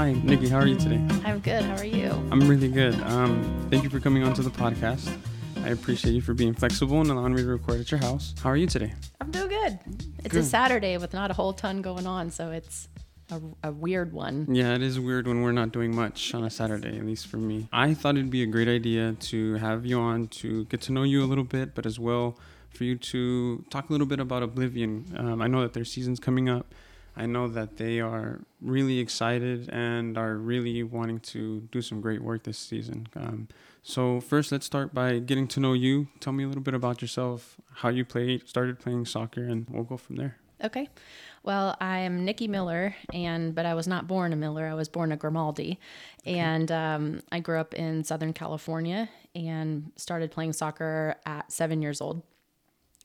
Hi, Nicci. How are you today? I'm good. How are you? I'm really good. Um, thank you for coming onto the podcast. I appreciate you for being flexible and allowing me to record at your house. How are you today? I'm doing good. It's Good. a Saturday with not a whole ton going on, so it's a, a weird one. Yeah, it is weird when we're not doing much on a Saturday, at least for me. I thought it'd be a great idea to have you on to get to know you a little bit, but as well for you to talk a little bit about Oblivion. Um, I know that their season's coming up. I know that they are really excited and are really wanting to do some great work this season. Um, so first, let's start by getting to know you. Tell me a little bit about yourself, how you played, started playing soccer, and we'll go from there. Okay. Well, I am Nicci Miller, and but I was not born a Miller. I was born a Grimaldi, and um, I grew up in Southern California and started playing soccer at seven years old.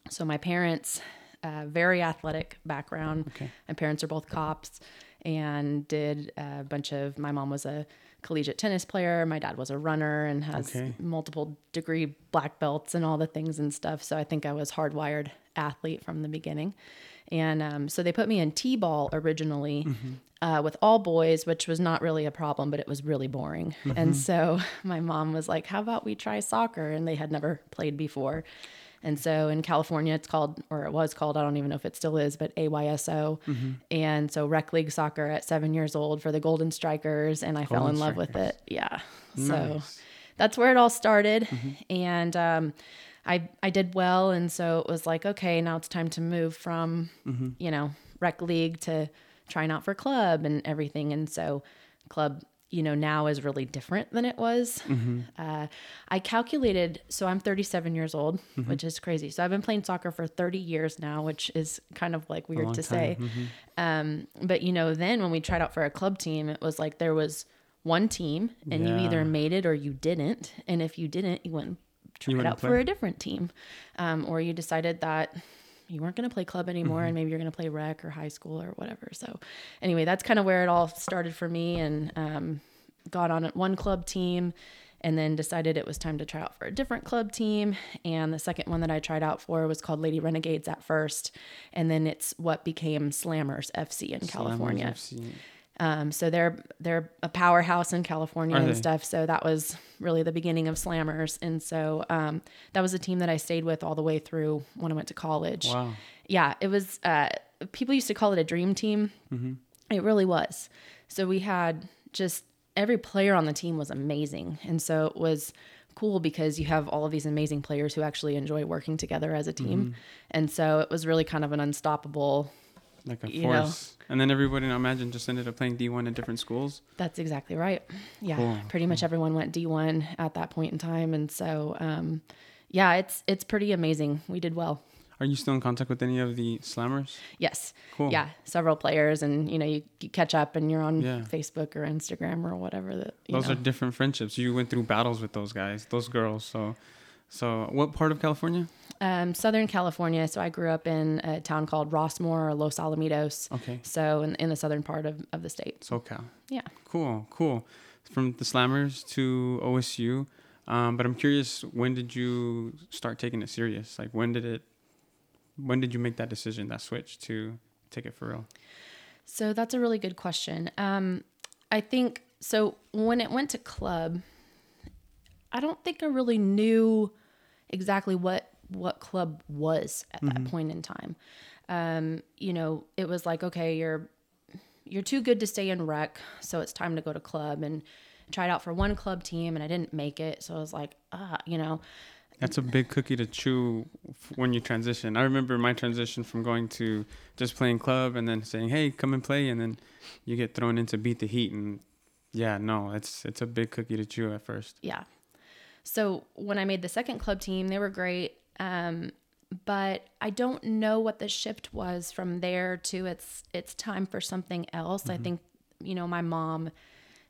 So my parents, uh, very athletic background. Okay. My parents are both cops, and did a bunch of. My mom was a collegiate tennis player. My dad was a runner and has Okay. multiple degree black belts and all the things and stuff. So I think I was hardwired athlete from the beginning. And um, so they put me in T-ball originally uh, with all boys, which was not really a problem, but it was really boring. And so my mom was like, "How about we try soccer?" And they had never played before. And so in California, it's called, or it was called, I don't even know if it still is, but AYSO. Mm-hmm. And so rec league soccer at seven years old for the Golden Strikers, and I fell Golden in love with it. Yeah. So that's where it all started. Mm-hmm. And um, I I did well, and so it was like, okay, now it's time to move from mm-hmm. you know rec league to trying out for club and everything. And so club, you know, now is really different than it was. Uh, I calculated, so I'm 37 years old, which is crazy. So I've been playing soccer for 30 years now, which is kind of like weird to time. say. Um, but you know, then when we tried out for a club team, it was like there was one team and you either made it or you didn't. And if you didn't, you went try it wouldn't out for a different team. Um, or you decided that you weren't going to play club anymore Mm-hmm. and maybe you're going to play rec or high school or whatever. So anyway, that's kind of where it all started for me and um, got on one club team and then decided it was time to try out for a different club team. And the second one that I tried out for was called Lady Renegades at first. And then it's what became Slammers FC in California. FC. Um, so they're they're a powerhouse in California Are and they? stuff. So that was really the beginning of Slammers, and so um, that was a team that I stayed with all the way through when I went to college. Wow. Yeah, it was. Uh, people used to call it a dream team. It really was. So we had just every player on the team was amazing, and so it was cool because you have all of these amazing players who actually enjoy working together as a team, and so it was really kind of an unstoppable Like a You know. force. And then everybody, I imagine, just ended up playing D1 at different schools. That's exactly right. Yeah, Cool, pretty much everyone went D1 at that point in time, and so um, yeah, it's it's pretty amazing. We did well. Are you still in contact with any of the slammers? Yes. Cool. Yeah, several players, and you know you, you catch up, and you're on Yeah. Facebook or Instagram or whatever. That you Those know. are different friendships. You went through battles with those guys, those girls. So, so what part of California? Um, Southern California. So I grew up in a town called Rossmoor or Los Alamitos. Okay. So in, in the southern part of, of the state. SoCal. Yeah. Cool, cool. From the slammers to OSU. Um, but I'm curious, when did you start taking it serious? Like, when did it? When did you make that decision, that switch to take it for real? So that's a really good question. Um, I think so. When it went to club, I don't think I really knew exactly what what club was at that point in time. Um, you know, it was like, okay, you're you're too good to stay in rec, so it's time to go to club. And tried out for one club team, and I didn't make it. So I was like, ah, you know, That's a big cookie to chew when you transition. I remember my transition from going to just playing club and then saying, "Hey, come and play," and then you get thrown into beat the heat, and yeah, no, it's it's a big cookie to chew at first. yeah. So when I made the second club team, they were great. Um, but I don't know what the shift was from there to it's it's time for something else. I think you know my mom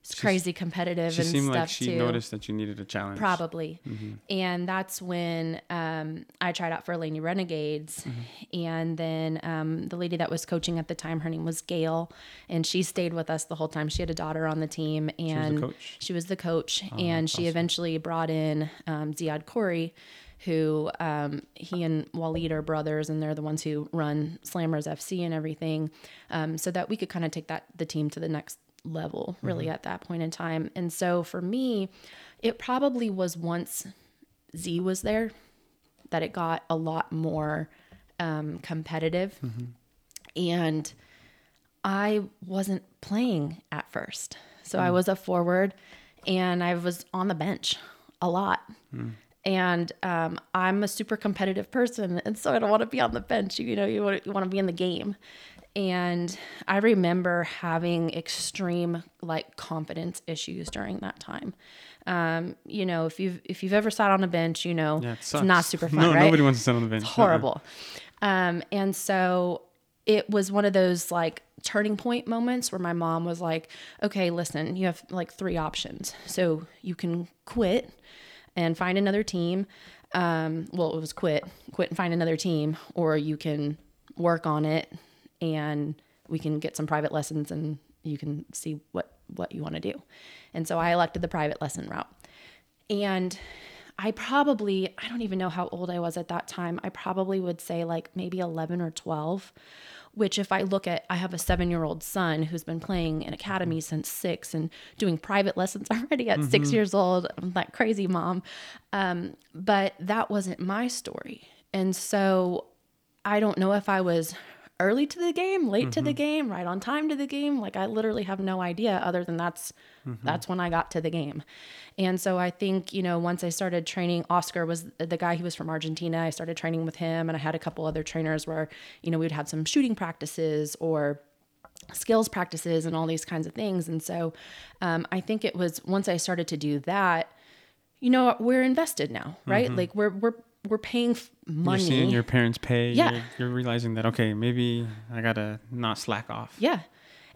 is crazy competitive She and seemed stuff like she too. noticed that you needed a challenge. Probably. And that's when um, I tried out for Lady Renegades. And then um, the lady that was coaching at the time, her name was Gail, and she stayed with us the whole time. She had a daughter on the team, and coach? she was the coach. and she eventually brought in um, Ziad Corey, who um, he and Waleed are brothers, and they're the ones who run Slammers FC and everything, um, so that we could kind of take that the team to the next level really at that point in time. And so for me, it probably was once Z was there that it got a lot more um, competitive. And I wasn't playing at first. So I was a forward and I was on the bench a lot. And um, I'm a super competitive person. And so I don't want to be on the bench. You know, you want, you want to be in the game. And I remember having extreme like confidence issues during that time. Um, you know, if you've if you've ever sat on a bench, you know Yeah, it it's not super fun, No, right? nobody wants to sit on the bench. It's horrible. Um, and so it was one of those like turning point moments where my mom was like, okay, listen, you have like three options. So you can quit and find another team. Um, well, it was quit, quit and find another team, or you can work on it and we can get some private lessons and you can see what, what you want to do. And so I elected the private lesson route. And I probably, I don't even know how old I was at that time. I probably would say like maybe 11 or 12, which if I look at, I have a seven year old son who's been playing in academy since six and doing private lessons already at six years old. I'm that crazy mom. Um, but that wasn't my story. And so I don't know if I was early to the game, late to the mm-hmm. game, right on time to the game. Like I literally have no idea other than that's mm-hmm. that's when I got to the game. And so I think, you know, once I started training, Oscar was the guy who was from Argentina. I started training with him and I had a couple other trainers where, you know, we'd have some shooting practices or skills practices and all these kinds of things. And so um, I think it was once I started to do that, you know, we're invested now, right? Mm-hmm. Like we're we're we're paying f- You're seeing your parents pay. Yeah. You're, you're realizing that okay, maybe I gotta not slack off. Yeah.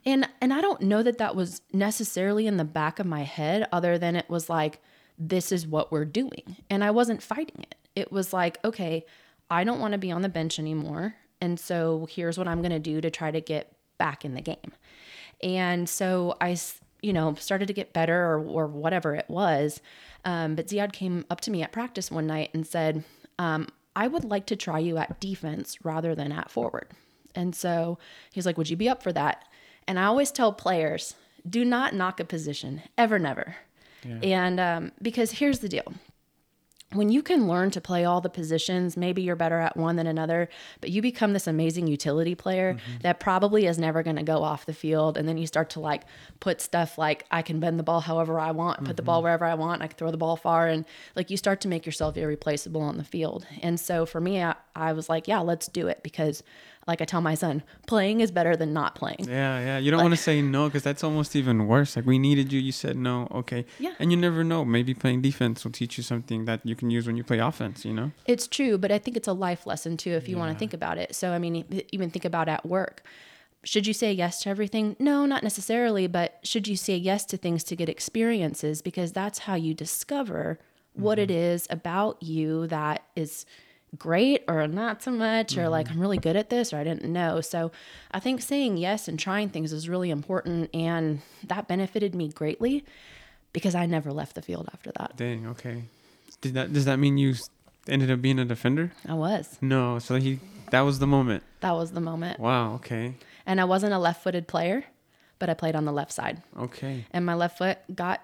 And and I don't know that that was necessarily in the back of my head other than it was like this is what we're doing. And I wasn't fighting it. It was like, okay, I don't want to be on the bench anymore. And so here's what I'm going to do to try to get back in the game. And so I, s- you know, started to get better or, or whatever it was. Um, but Ziad came up to me at practice one night and said, um, I would like to try you at defense rather than at forward. And so he's like, Would you be up for that? And I always tell players, do not knock a position, ever, never. And um, because here's the deal when you can learn to play all the positions, maybe you're better at one than another, but you become this amazing utility player mm-hmm. that probably is never going to go off the field. And then you start to like put stuff like I can bend the ball however I want, put the ball mm-hmm. wherever I want, I can throw the ball far. And like you start to make yourself irreplaceable on the field. And so for me, I, I was like, yeah, let's do it because like I tell my son, playing is better than not playing. Yeah, yeah. You don't want to say no because that's almost even worse. Like we needed you, you said no. Okay. Yeah. And you never know. Maybe playing defense will teach you something that you can use when you play offense. You know. It's true, but I think it's a life lesson too if you want to think about it. So I mean, even think about at work. Should you say yes to everything? No, not necessarily, but should you say yes to things to get experiences because that's how you discover what mm-hmm. it is about you that is great or not so much or like mm-hmm. I'm really good at this or I didn't know. So I think saying yes and trying things is really important and that benefited me greatly because I never left the field after that. Dang. Okay. Did that? Does that mean you ended up being a defender? I was. No. So he. That was the moment. That was the moment. Wow. Okay. And I wasn't a left footed player, but I played on the left side. Okay. And my left foot got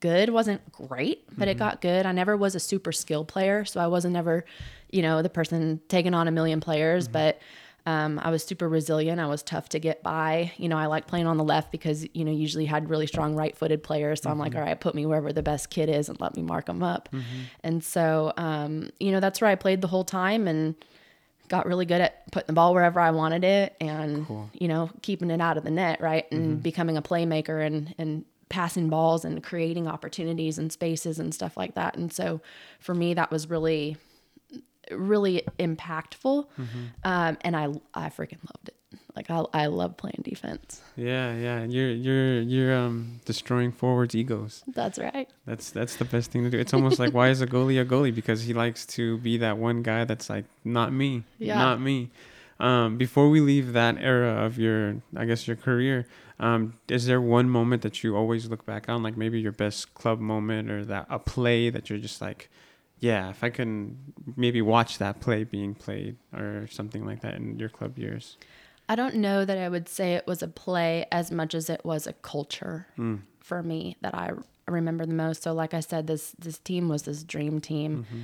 good. Wasn't great, but it mm-hmm. got good. I never was a super skilled player. So I wasn't ever, you know, the person taking on a million players, but um, I was super resilient. I was tough to get by. You know, I like playing on the left because, you know, usually had really strong right footed players. So I'm like, all right, put me wherever the best kid is and let me mark them up. And so, um, you know, that's where I played the whole time and got really good at putting the ball wherever I wanted it and, you know, keeping it out of the net, right? And becoming a playmaker and, and passing balls and creating opportunities and spaces and stuff like that. And so for me, that was really, really impactful. Um, and I, I freaking loved it. Like I, I love playing defense. Yeah. Yeah. You're you're you're um destroying forwards' egos. That's right. That's that's the best thing to do. It's almost like why is a goalie a goalie? Because he likes to be that one guy that's like not me, Yeah. not me. Um, before we leave that era of your, I guess your career, um, is there one moment that you always look back on, like maybe your best club moment or that a play that you're just like, yeah, if I can maybe watch that play being played or something like that in your club years. I don't know that I would say it was a play as much as it was a culture hmm. for me that I remember the most. So, like I said, this this team was this dream team. Mm-hmm.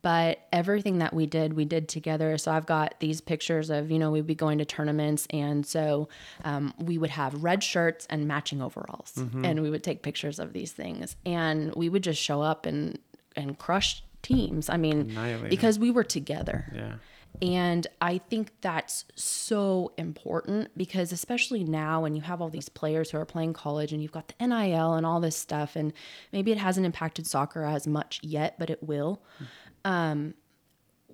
But everything that we did, we did together. So I've got these pictures of, you know, we'd be going to tournaments. And so um, we would have red shirts and matching overalls. Mm-hmm. And we would take pictures of these things. And we would just show up and, and crush teams. I mean, because we were together. Yeah. And I think that's so important because, especially now, when you have all these players who are playing college and you've got the NIL and all this stuff, and maybe it hasn't impacted soccer as much yet, but it will. Um,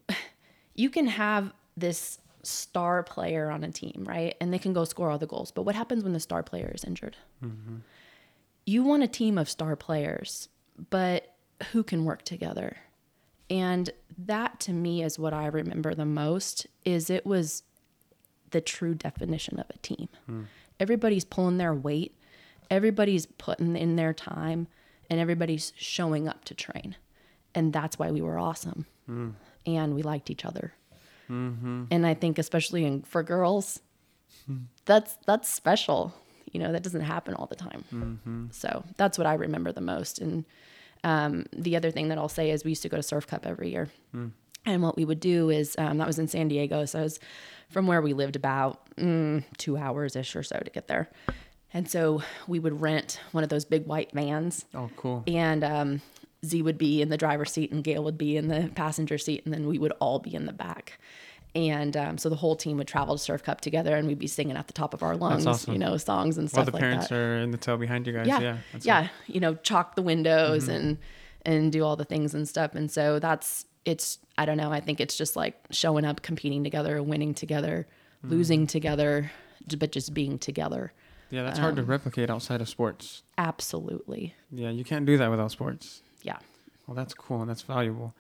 you can have this star player on a team, right? And they can go score all the goals. But what happens when the star player is injured? You want a team of star players, but who can work together? And that to me is what I remember the most is it was the true definition of a team. Hmm. Everybody's pulling their weight, everybody's putting in their time, and everybody's showing up to train. And that's why we were awesome. Hmm. And we liked each other. Mm-hmm. And I think especially in, for girls, hmm. that's that's special. You know, that doesn't happen all the time. Mm-hmm. So that's what I remember the most. And um, the other thing that I'll say is we used to go to Surf Cup every year. And what we would do is um, that was in San Diego. So it was from where we lived about mm, two hours ish or so to get there. And so we would rent one of those big white vans Oh, cool. and um, Z would be in the driver's seat and Gail would be in the passenger seat, and then we would all be in the back. And um, so the whole team would travel to Surf Cup together, and we'd be singing at the top of our lungs, awesome. you know, songs and stuff While the like parents that. are in the tail behind you guys. yeah, Yeah. yeah, you know, chalk the windows and and do all the things and stuff. And so that's it's. I don't know. I think it's just like showing up, competing together, winning together, losing together, but just being together. Yeah, that's hard to Um, replicate outside of sports. Absolutely, Yeah, you can't do that without sports. yeah. Well, that's cool. And that's valuable.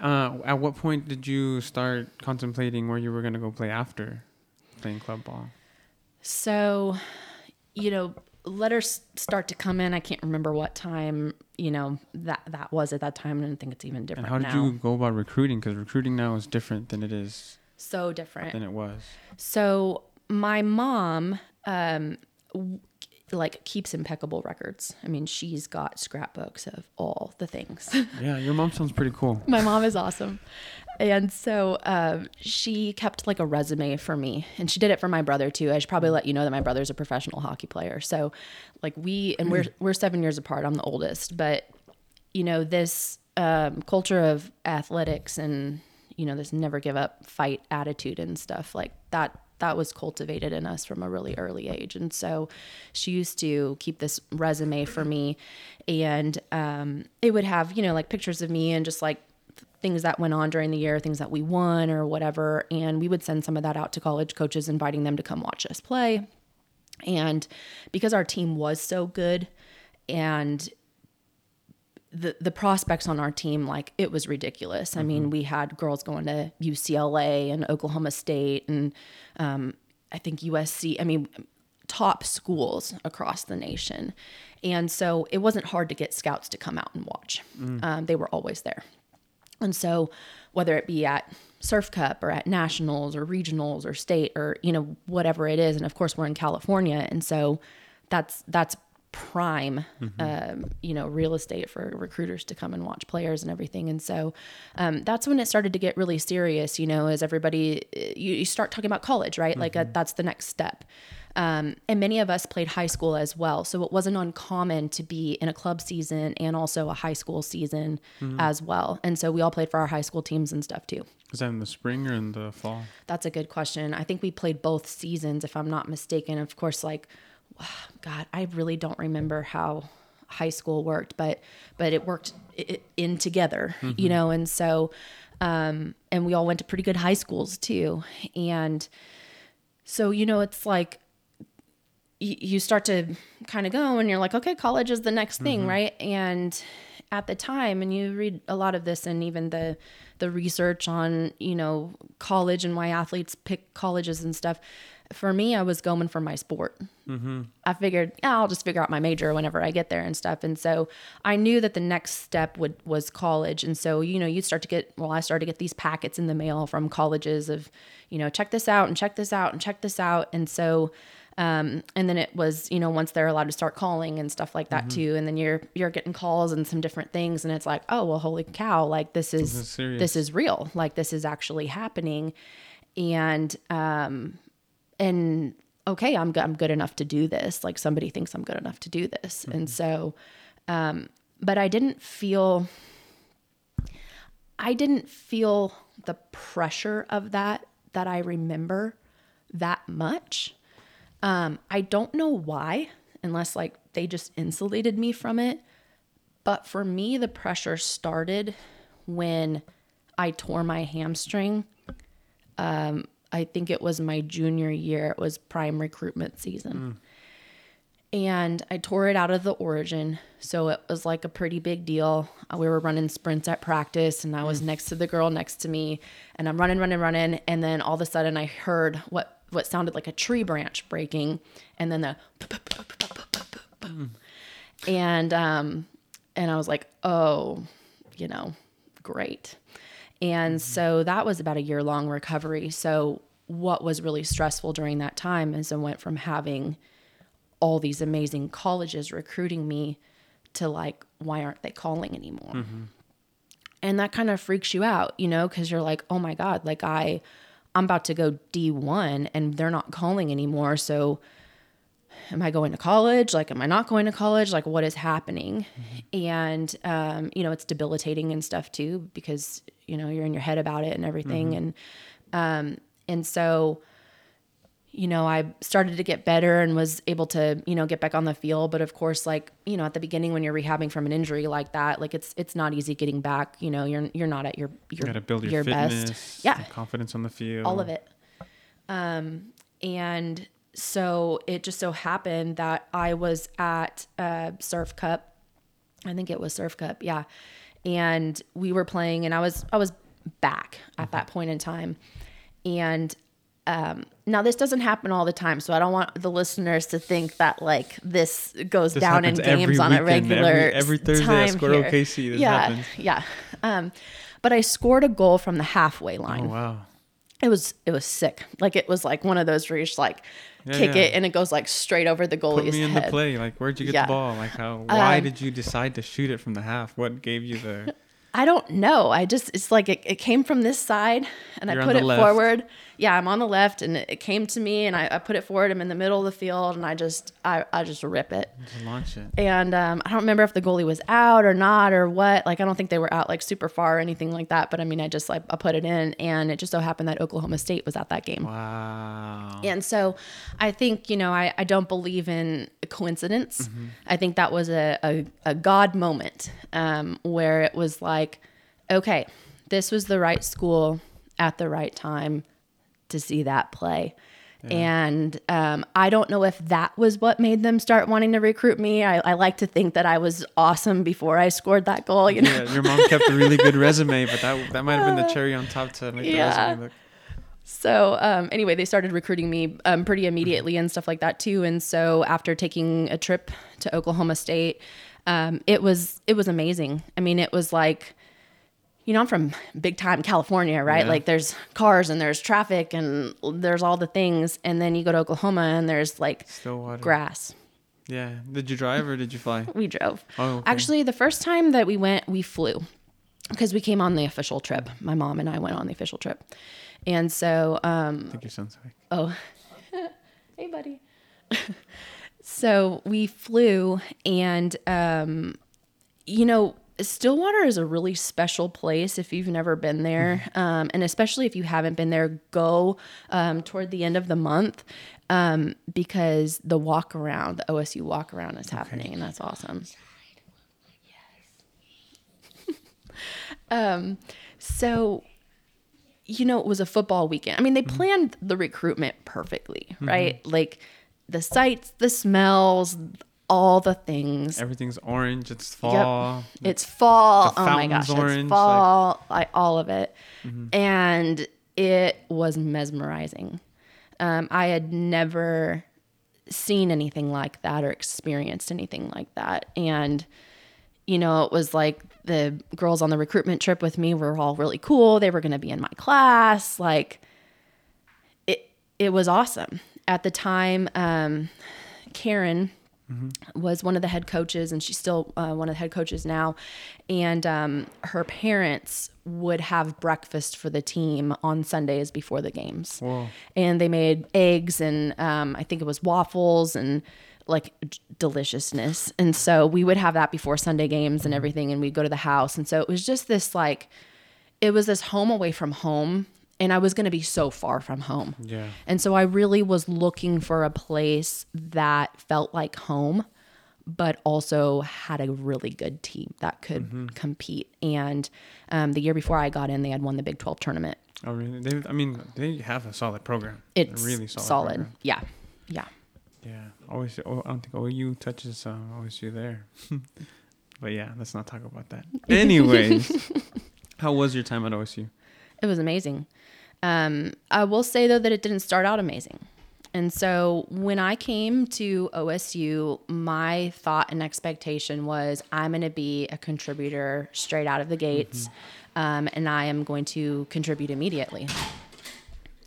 Uh, at what point did you start contemplating where you were going to go play after playing club ball? So, you know, letters start to come in. I can't remember what time, you know, that that was at that time. I don't think it's even And different how did now. you go about recruiting? Because recruiting now is different than it is so different. than it was. So my mom, um, like keeps impeccable records. I mean, she's got scrapbooks of all the things. Yeah, your mom sounds pretty cool. my mom is awesome. And so um, she kept like a resume for me, and she did it for my brother too. I should probably let you know that my brother's a professional hockey player. So, like we and we're we're seven years apart. I'm the oldest, but you know this um, culture of athletics and you know this never give up fight attitude and stuff like that that was cultivated in us from a really early age. And so she used to keep this resume for me. And um, it would have you know like pictures of me and just like things that went on during the year things that we won or whatever. And we would send some of that out to college coaches inviting them to come watch us play. And because our team was so good and the the prospects on our team like it was ridiculous. I mean, we had girls going to UCLA and Oklahoma State and um, I think USC. I mean, top schools across the nation, and so it wasn't hard to get scouts to come out and watch. Um, they were always there, and so whether it be at Surf Cup or at nationals or regionals or state or you know whatever it is, and of course we're in California, and so that's that's prime um, you know real estate for recruiters to come and watch players and everything. And so um, that's when it started to get really serious you know as everybody you, you start talking about college right? Like uh that's the next step. Um, and many of us played high school as well. So it wasn't uncommon to be in a club season and also a high school season as well. And so we all played for our high school teams and stuff too. Is that in the spring or in the fall? that's a good question. I think we played both seasons, if I'm not mistaken. Of course, like, God, I really don't remember how high school worked, but but it worked in together, you know. And so, um, and we all went to pretty good high schools too. And so, you know, it's like you, you start to kind of go and you're like, okay, college is the next thing, right? And at the time, and you read a lot of this and even the the research on you know college and why athletes pick colleges and stuff for me i was going for my sport. Mm-hmm. i figured yeah, i'll just figure out my major whenever i get there and stuff. And so i knew that the next step would was college. And so you know you start to get well i started to get these packets in the mail from colleges of you know check this out and check this out and check this out. And so um, and then it was, you know, once they're allowed to start calling and stuff like that mm-hmm. too. And then you're you're getting calls and some different things, and it's like, oh well, holy cow, like this is this is, this is real, like this is actually happening, and um, and okay, I'm good, I'm good enough to do this. Like somebody thinks I'm good enough to do this, mm-hmm. and so, um, but I didn't feel. I didn't feel the pressure of that that I remember that much. Um, I don't know why, unless like they just insulated me from it. But for me, the pressure started when I tore my hamstring. Um, I think it was my junior year. It was prime recruitment season. Mm. And I tore it out of the origin. So it was like a pretty big deal. We were running sprints at practice, and I was mm. next to the girl next to me. And I'm running, running, running. And then all of a sudden, I heard what what sounded like a tree branch breaking, and then the and um and I was like, oh, you know, great. And so that was about a year long recovery. So what was really stressful during that time is I went from having all these amazing colleges recruiting me to like, why aren't they calling anymore? Mm-hmm. And that kind of freaks you out, you know, because you're like, oh my God, like I I'm about to go D1 and they're not calling anymore. So am I going to college? Like, am I not going to college? Like, what is happening? Mm-hmm. And, um, you know, it's debilitating and stuff too, because, you know, you're in your head about it and everything. Mm-hmm. And, um, and so, you know, I started to get better and was able to, you know, get back on the field. But of course, like, you know, at the beginning when you're rehabbing from an injury like that, like it's it's not easy getting back. You know, you're you're not at your your, you gotta build your, your fitness, best. Yeah. Confidence on the field. All of it. Um and so it just so happened that I was at uh Surf Cup. I think it was Surf Cup, yeah. And we were playing and I was I was back at mm-hmm. that point in time. And um, now this doesn't happen all the time, so I don't want the listeners to think that like this goes this down in games on a regular every, every Thursday time at Squirrel here. KC. This yeah, happens. yeah. Um, but I scored a goal from the halfway line. Oh wow! It was it was sick. Like it was like one of those where you just like yeah, kick yeah. it and it goes like straight over the goalie's Put me in head. the play. Like where'd you get yeah. the ball? Like how? Why um, did you decide to shoot it from the half? What gave you the? I don't know. I just it's like it, it came from this side and You're I put it left. forward yeah, I'm on the left, and it, came to me, and I, I, put it forward. I'm in the middle of the field, and I just I, I just rip it. Launch it. And um, I don't remember if the goalie was out or not or what. Like I don't think they were out like super far or anything like that. But I mean, I just like I put it in, and it just so happened that Oklahoma State was at that game. Wow. And so I think you know I I don't believe in coincidence. Mm-hmm. I think that was a a, a God moment um, where it was like, okay, this was the right school at the right time to see that play. Yeah. And um, I don't know if that was what made them start wanting to recruit me. I, I, like to think that I was awesome before I scored that goal. You know, yeah, your mom kept a really good resume, but that that might have been the cherry on top to make yeah. the resume look. So um, anyway, they started recruiting me um, pretty immediately and stuff like that too. And so after taking a trip to Oklahoma State, um, it was it was amazing. I mean, it was like you know, I'm from big time California, right? Yeah. Like there's cars and there's traffic and there's all the things. And then you go to Oklahoma and there's like grass. Yeah. Did you drive or did you fly? we drove. Oh, okay. Actually, the first time that we went, we flew because we came on the official trip. My mom and I went on the official trip. And so, um, I think your son's awake. Oh, hey, buddy. so we flew and, um, you know, Stillwater is a really special place if you've never been there. Mm-hmm. Um, and especially if you haven't been there, go um, toward the end of the month um, because the walk around, the OSU walk around is happening, okay. and that's awesome. um, so, you know, it was a football weekend. I mean, they mm-hmm. planned the recruitment perfectly, right? Mm-hmm. Like the sights, the smells, all the things. Everything's orange. It's fall. It's fall. The Oh my gosh, orange, it's fall. Like all of it, and it was mesmerizing. Um, I had never seen anything like that or experienced anything like that, and you know, it was like the girls on the recruitment trip with me were all really cool. They were going to be in my class. Like it, it was awesome. At the time, um, Karen was one of the head coaches, and she's still uh, one of the head coaches now. And um, her parents would have breakfast for the team on Sundays before the games. Whoa. And they made eggs and um, I think it was waffles and like d- deliciousness. And so we would have that before Sunday games and everything, and we'd go to the house. And so it was just this like, it was this home away from home. And I was going to be so far from home. Yeah. And so I really was looking for a place that felt like home, but also had a really good team that could compete. And um, the year before I got in, they had won the Big 12 tournament. Oh, really? They, I mean, they have a solid program. It's a really solid. solid. program. Yeah. Yeah. Yeah. Always. Oh, I don't think OU touches uh, OSU there. but yeah, let's not talk about that. Anyways, how was your time at OSU? It was amazing. Um, I will say though that it didn't start out amazing. And so when I came to OSU, my thought and expectation was I'm going to be a contributor straight out of the gates, um, and I am going to contribute immediately.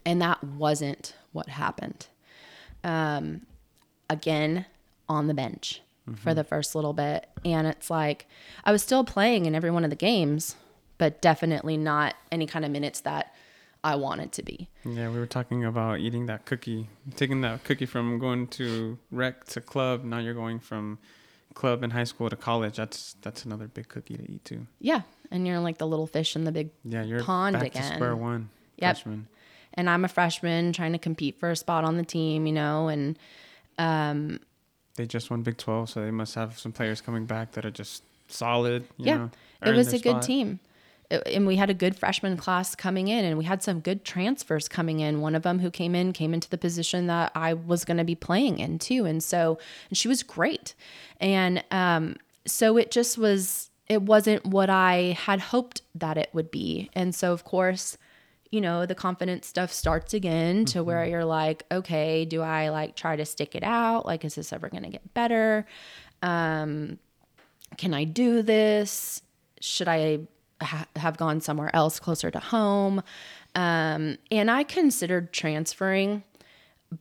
And that wasn't what happened. Um, again, on the bench for the first little bit. And it's like I was still playing in every one of the games, but definitely not any kind of minutes that I wanted to be. Yeah, we were talking about eating that cookie, taking that cookie from going to rec to club. Now you're going from club in high school to college. That's that's another big cookie to eat too. Yeah. And you're like the little fish in the big Yeah, you're Pond back again. to square one. Yep. Freshman. and I'm a freshman trying to compete for a spot on the team, you know, and um, They just won Big Twelve, so they must have some players coming back that are just solid. You yeah, know, it was a their good team. And we had a good freshman class coming in, and we had some good transfers coming in. One of them who came in came into the position that I was going to be playing in too, and so and she was great. And um, so it just was. It wasn't what I had hoped that it would be, and so of course, you know, the confidence stuff starts again to where you're like, okay, do I like try to stick it out? Like, is this ever going to get better? Um, can I do this? Should I ha- have gone somewhere else closer to home? Um, and I considered transferring,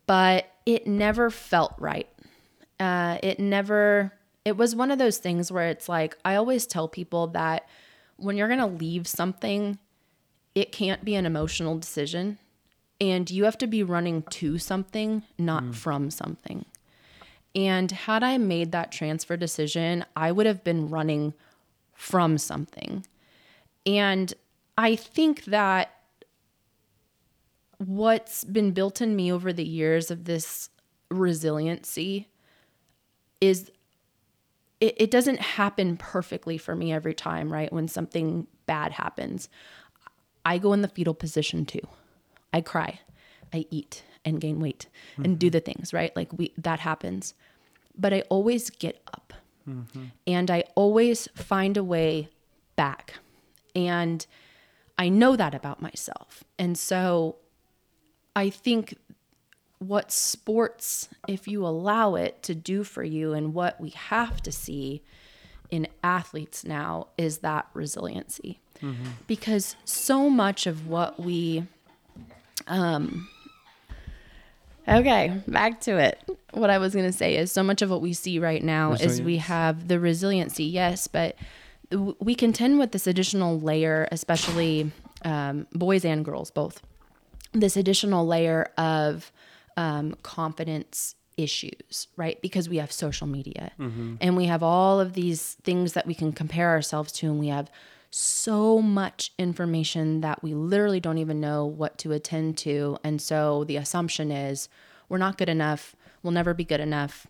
but it never felt right. Uh, it never, it was one of those things where it's like, I always tell people that when you're going to leave something, it can't be an emotional decision. And you have to be running to something, not from something. And had I made that transfer decision, I would have been running from something. And I think that what's been built in me over the years of this resiliency is it, it doesn't happen perfectly for me every time, right? When something bad happens, I go in the fetal position too. I cry, I eat and gain weight and do mm-hmm. the things, right? Like we that happens. But I always get up. Mm-hmm. And I always find a way back. And I know that about myself. And so I think what sports, if you allow it to do for you, and what we have to see in athletes now is that resiliency. Because so much of what we, um, okay, back to it. What I was going to say is so much of what we see right now is we have the resiliency, yes, but we contend with this additional layer, especially um, boys and girls both this additional layer of um, confidence issues, right? Because we have social media and we have all of these things that we can compare ourselves to, and we have so much information that we literally don't even know what to attend to. And so the assumption is we're not good enough, we'll never be good enough.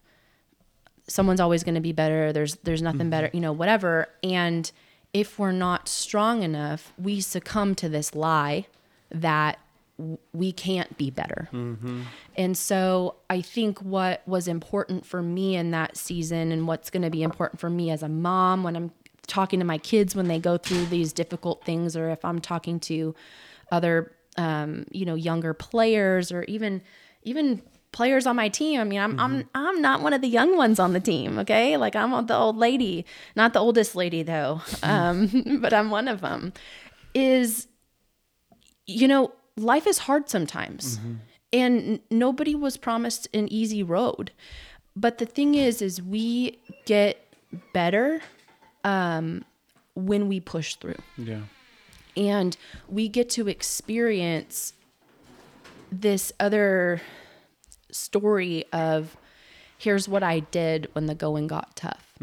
Someone's always going to be better. There's there's nothing better, you know, whatever. And if we're not strong enough, we succumb to this lie that w- we can't be better. And so I think what was important for me in that season and what's going to be important for me as a mom when I'm talking to my kids when they go through these difficult things or if I'm talking to other um, you know younger players or even even players on my team. I mean, I'm I'm I'm not one of the young ones on the team, okay? Like I'm the old lady, not the oldest lady though. Um, but I'm one of them. Is you know, life is hard sometimes. And n- nobody was promised an easy road. But the thing is is we get better um when we push through Yeah. and we get to experience this other story of here's what I did when the going got tough.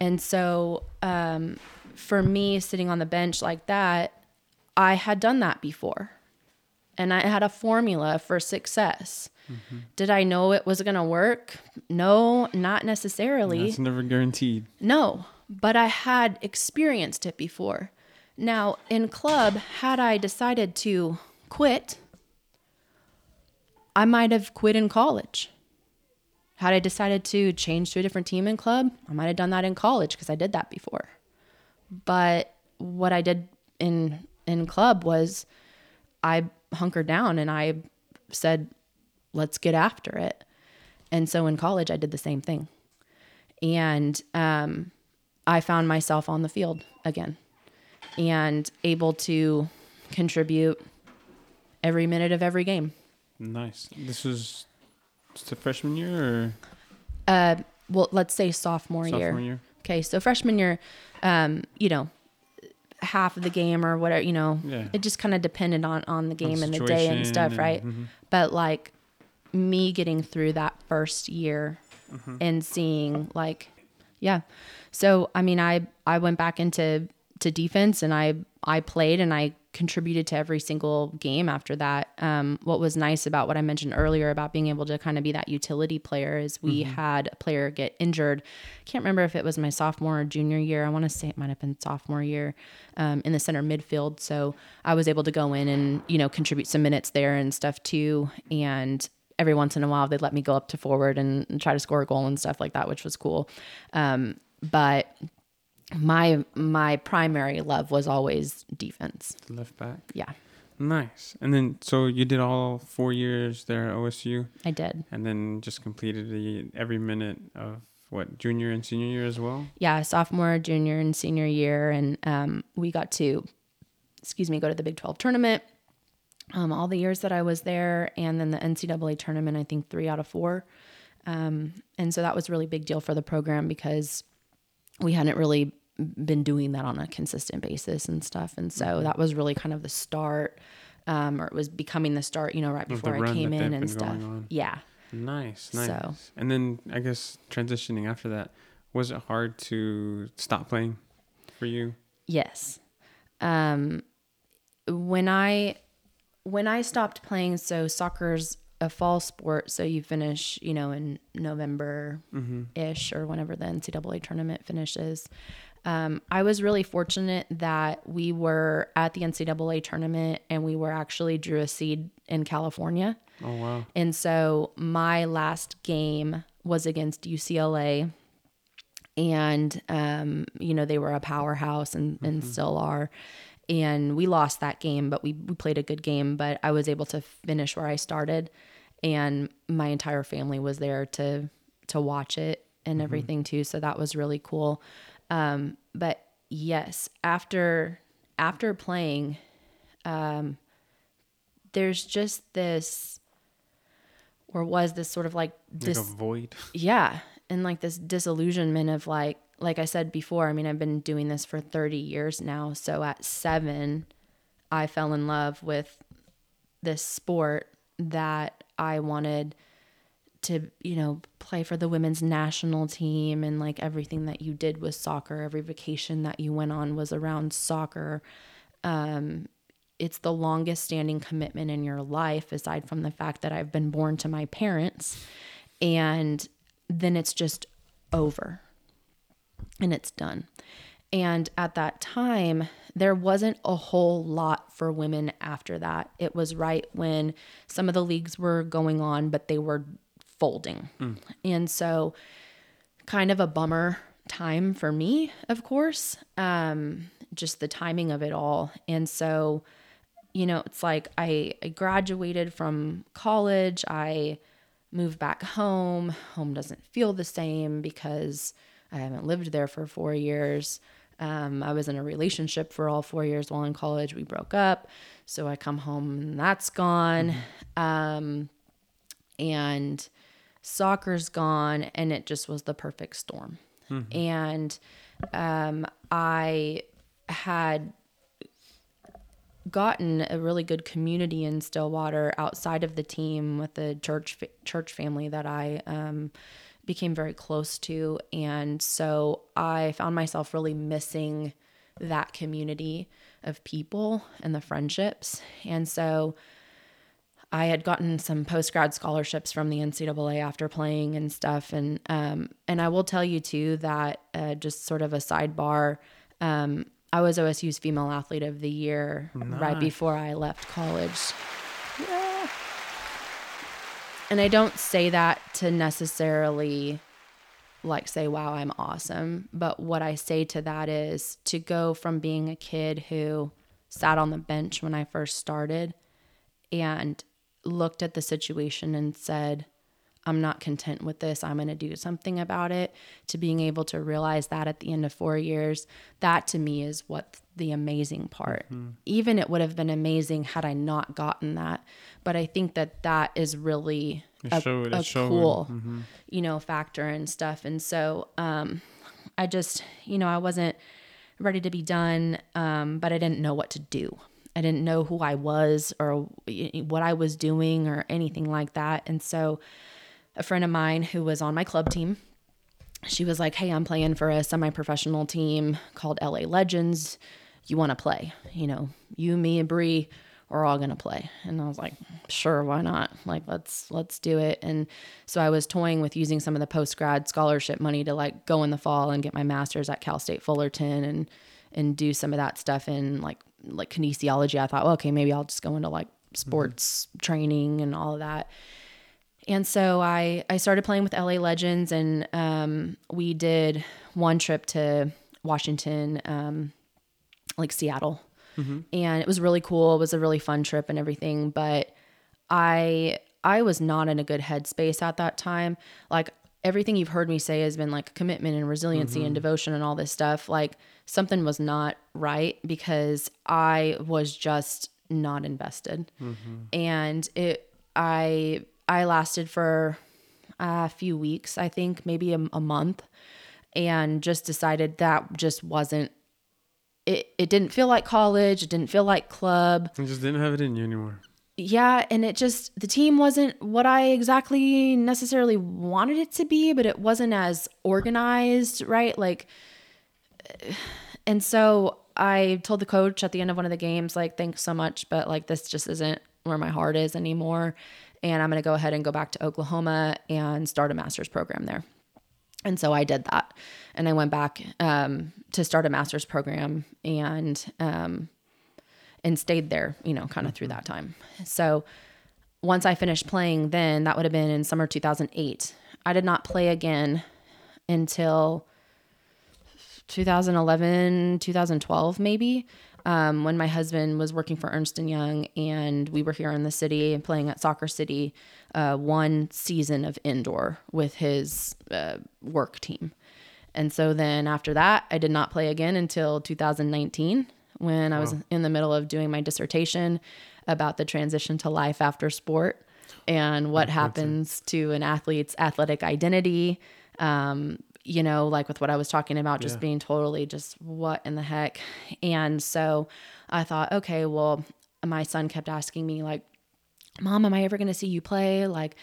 And so um, for me, sitting on the bench like that, I had done that before. And I had a formula for success. Did I know it was going to work? No, not necessarily. That's never guaranteed. No, but I had experienced it before. Now, in club, had I decided to quit, I might have quit in college. Had I decided to change to a different team in club, I might have done that in college because I did that before. But what I did in in club was I hunkered down and I said, let's get after it. And so in college, I did the same thing. And um, I found myself on the field again and able to contribute every minute of every game. Nice. This was just a freshman year or uh, Well, let's say sophomore, year. sophomore year? Okay, so freshman year, um, you know, half of the game or whatever, you know, Yeah. it just kind of depended on on the game and the day and stuff, and- right? mhm. But like me getting through that first year Mm-hmm. and seeing like, yeah. So I mean, I I went back into to defense and I I played and I contributed to every single game after that. Um, what was nice about what I mentioned earlier about being able to kind of be that utility player is we Mm-hmm. had a player get injured. Can't remember if it was my sophomore or junior year. I want to say it might have been sophomore year um, in the center midfield. So I was able to go in and you know contribute some minutes there and stuff too. And every once in a while they'd let me go up to forward and, and try to score a goal and stuff like that, which was cool. Um, but my my primary love was always defense. Left back. Yeah, Nice. And then, so you did all four years there at OSU, I did. and then just completed the every minute of what junior and senior year as well. Yeah, sophomore, junior, and senior year, and um, we got to, excuse me, go to the Big Twelve tournament. Um, all the years that I was there, and then the NCAA tournament, I think three out of four. Um, and so that was a really big deal for the program because we hadn't really been doing that on a consistent basis and stuff. And so that was really kind of the start, um, or it was becoming the start, you know, right before I came in and stuff. Yeah. Nice, nice. So- And then I guess transitioning after that, was it hard to stop playing for you? Yes. Um, when I when I stopped playing, so soccer's a fall sport, so you finish, you know, in November ish or whenever the NCAA tournament finishes. Um, I was really fortunate that we were at the NCAA tournament and we were actually drew a seed in California. Oh wow. And so my last game was against UCLA. And, um, you know, they were a powerhouse and, and still are. And we lost that game, but we, we played a good game. But I was able to finish where I started. And my entire family was there to to watch it and everything too. So that was really cool. Um, but yes, after after playing, um, there's just this or was this sort of like this like a void. yeah and like this disillusionment of like like i said before i mean i've been doing this for 30 years now. So at seven i fell in love with this sport that i wanted to you know play for the women's national team. And like everything that you did was soccer every vacation that you went on was around soccer. Um it's the longest standing commitment in your life aside from the fact that I've been born to my parents. And then it's just over and it's done. And at that time, there wasn't a whole lot for women after that. It was right when some of the leagues were going on, but they were folding. Mm. And so, kind of a bummer time for me, of course, um, just the timing of it all. And so, you know, it's like I, I graduated from college, I moved back home. Home doesn't feel the same because I haven't lived there for four years. Um, I was in a relationship for all four years while in college. We broke up. So I come home and that's gone. Mm-hmm. Um, and soccer's gone. And it just was the perfect storm. Mm-hmm. And um, I had gotten a really good community in Stillwater outside of the team with the church church family that I um, became very close to, and so I found myself really missing that community of people and the friendships, and so. I had gotten some post grad scholarships from the NCAA after playing and stuff, and um, and I will tell you too that uh, just sort of a sidebar. Um, I was OSU's Female Athlete of the Year nice. right before I left college. And I don't say that to necessarily like say, wow, I'm awesome. But what I say to that is to go from being a kid who sat on the bench when I first started and looked at the situation and said, I'm not content with this. I'm going to do something about it. To being able to realize that at the end of four years, that to me is what the amazing part. Mm-hmm. Even it would have been amazing had I not gotten that. But I think that that is really a, a cool, mm-hmm. you know, factor and stuff. And so um, I just, you know, I wasn't ready to be done, um, but I didn't know what to do. I didn't know who I was or what I was doing or anything like that. And so a friend of mine who was on my club team. She was like, Hey, I'm playing for a semi professional team called LA Legends. You want to play? You know, you, me, and Bree are all gonna play. And I was like, sure, why not? Like, let's let's do it. And so I was toying with using some of the post grad scholarship money to like go in the fall and get my master's at Cal State Fullerton and and do some of that stuff in like like kinesiology. I thought, well, okay, maybe I'll just go into like sports mm-hmm. training and all of that. And so I I started playing with LA Legends, and um, we did one trip to Washington, um, like Seattle, mm-hmm. and it was really cool. It was a really fun trip and everything. But I I was not in a good headspace at that time. Like everything you've heard me say has been like commitment and resiliency mm-hmm. and devotion and all this stuff. Like something was not right because I was just not invested, mm-hmm. and it I I lasted for uh, a few weeks, I think, maybe a, a month, and just decided that just wasn't it, it didn't feel like college. It didn't feel like club. You just didn't have it in you anymore. Yeah. And it just, the team wasn't what I exactly necessarily wanted it to be, but it wasn't as organized, right? Like, and so I told the coach at the end of one of the games, like, thanks so much, but like, this just isn't where my heart is anymore and I'm going to go ahead and go back to Oklahoma and start a master's program there. And so I did that. And I went back um, to start a master's program and um, and stayed there, you know, kind of through that time. So once I finished playing, then that would have been in summer 2008. I did not play again until 2011, 2012, maybe um, when my husband was working for Ernst and Young, and we were here in the city and playing at Soccer City, uh, one season of indoor with his uh, work team. And so then after that, I did not play again until 2019 when I was in the middle of doing my dissertation about the transition to life after sport and what happens to an athlete's athletic identity, um, you know, like with what I was talking about, just yeah. being totally just what in the heck. And so I thought, okay, well, my son kept asking me, like, Mom, am I ever going to see you play? Like,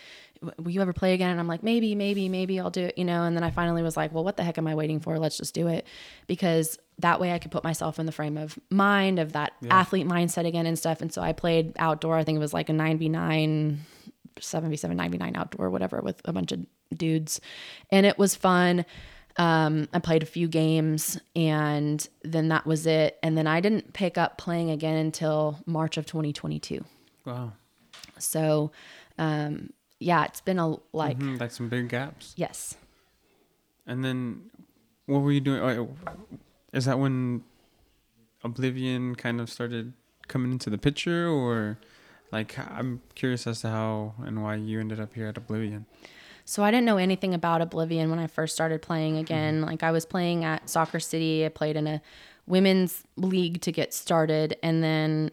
will you ever play again? And I'm like, maybe, maybe, maybe I'll do it, you know? And then I finally was like, well, what the heck am I waiting for? Let's just do it. Because that way I could put myself in the frame of mind of that yeah. athlete mindset again and stuff. And so I played outdoor. I think it was like a 9v9, 7v7, 9v9 outdoor, whatever, with a bunch of dudes. And it was fun. Um, I played a few games and then that was it. And then I didn't pick up playing again until March of 2022. Wow. So, um, yeah, it's been a like, Mhm, like some big gaps. yes. And then, what were you doing? oh, Is that when Oblivion kind of started coming into the picture, or like I'm curious as to how and why you ended up here at Oblivion. So I didn't know anything about Oblivion when I first started playing again. Mm-hmm. Like I was playing at Soccer City. I played in a women's league to get started, and then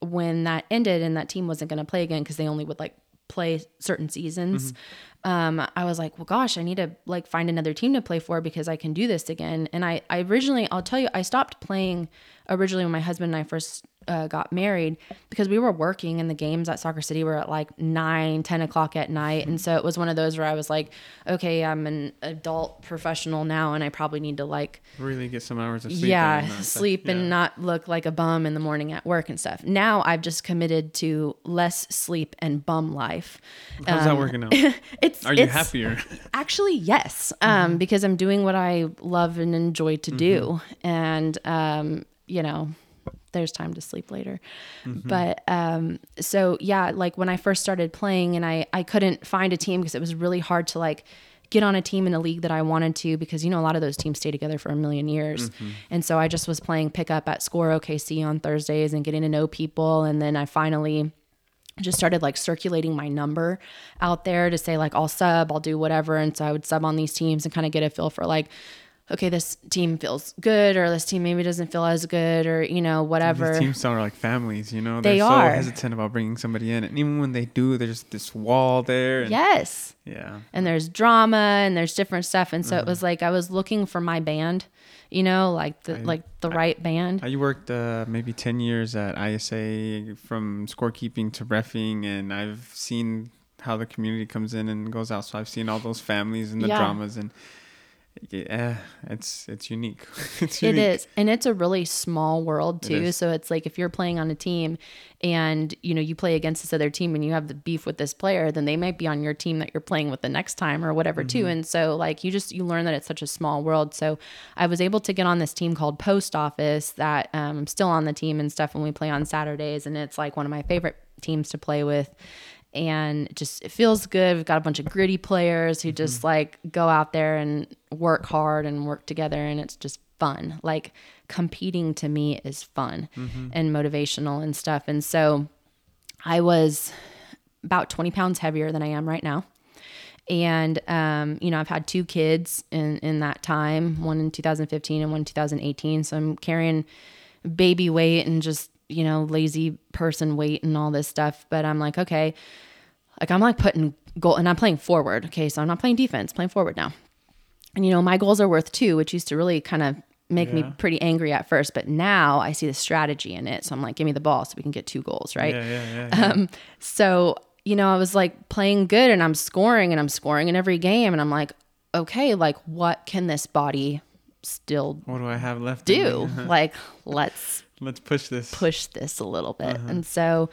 when that ended and that team wasn't going to play again because they only would like play certain seasons. Mm-hmm. Um, I was like, well, gosh, I need to like find another team to play for because I can do this again. And I, I originally, I'll tell you, I stopped playing originally when my husband and I first uh, got married because we were working and the games at Soccer City were at like 9, 10 o'clock at night. And so it was one of those where I was like, okay, I'm an adult professional now and I probably need to like, Really get some hours of sleep. yeah, and sleep and not look like a bum in the morning at work and stuff. Now I've just committed to less sleep and bum life. How's that working out? It's Are you it's- happier? Actually, yes, um, because I'm doing what I love and enjoy to do, and um, you know, there's time to sleep later. But um, so yeah, like when I first started playing, and I I couldn't find a team because it was really hard to like get on a team in a league that I wanted to because you know a lot of those teams stay together for a million years. And so I just was playing pickup at Score OKC on Thursdays and getting to know people and then I finally just started like circulating my number out there to say like I'll sub, I'll do whatever. And so I would sub on these teams and kind of get a feel for like, okay, this team feels good or this team maybe doesn't feel as good or, you know, whatever. These teams are like families, you know. They They're are. so hesitant about bringing somebody in, and even when they do, there's this wall there. And, yes. Yeah. And there's drama and there's different stuff. And so Mm-hmm. it was like I was looking for my band, you know, like the I- like the right band. I worked uh, maybe 10 years at ISA from scorekeeping to refing, and I've seen how the community comes in and goes out. So I've seen all those families and the Yeah. dramas, and yeah, it's it's unique. it's unique. is. And it's a really small world too. So it's like if you're playing on a team and you know you play against this other team and you have the beef with this player, then they might be on your team that you're playing with the next time or whatever too. Mm-hmm. And so like you just you learn that it's such a small world. So I was able to get on this team called Post Office that um, I'm still on the team and stuff when we play on Saturdays and it's like one of my favorite teams to play with and just it feels good. We've got a bunch of gritty players who just like go out there and work hard and work together, and it's just fun. Like competing to me is fun and motivational and stuff. And so I was about 20 pounds heavier than I am right now. And um, you know, I've had two kids in in that time, one in 2015 and one in 2018. So I'm carrying baby weight and just, you know, lazy person weight and all this stuff. But I'm like, okay, like I'm like putting goal and I'm playing forward. Okay. So I'm not playing defense, playing forward now. And you know, my goals are worth two, which used to really kind of make me pretty angry at first. But now I see the strategy in it. So I'm like, give me the ball so we can get two goals, right? Yeah, yeah, yeah. yeah. Um, so, you know, I was like playing good and I'm scoring and I'm scoring in every game. And I'm like, okay, like what can this body still what do I have left? do? like, let's Let's push this. push this a little bit. And so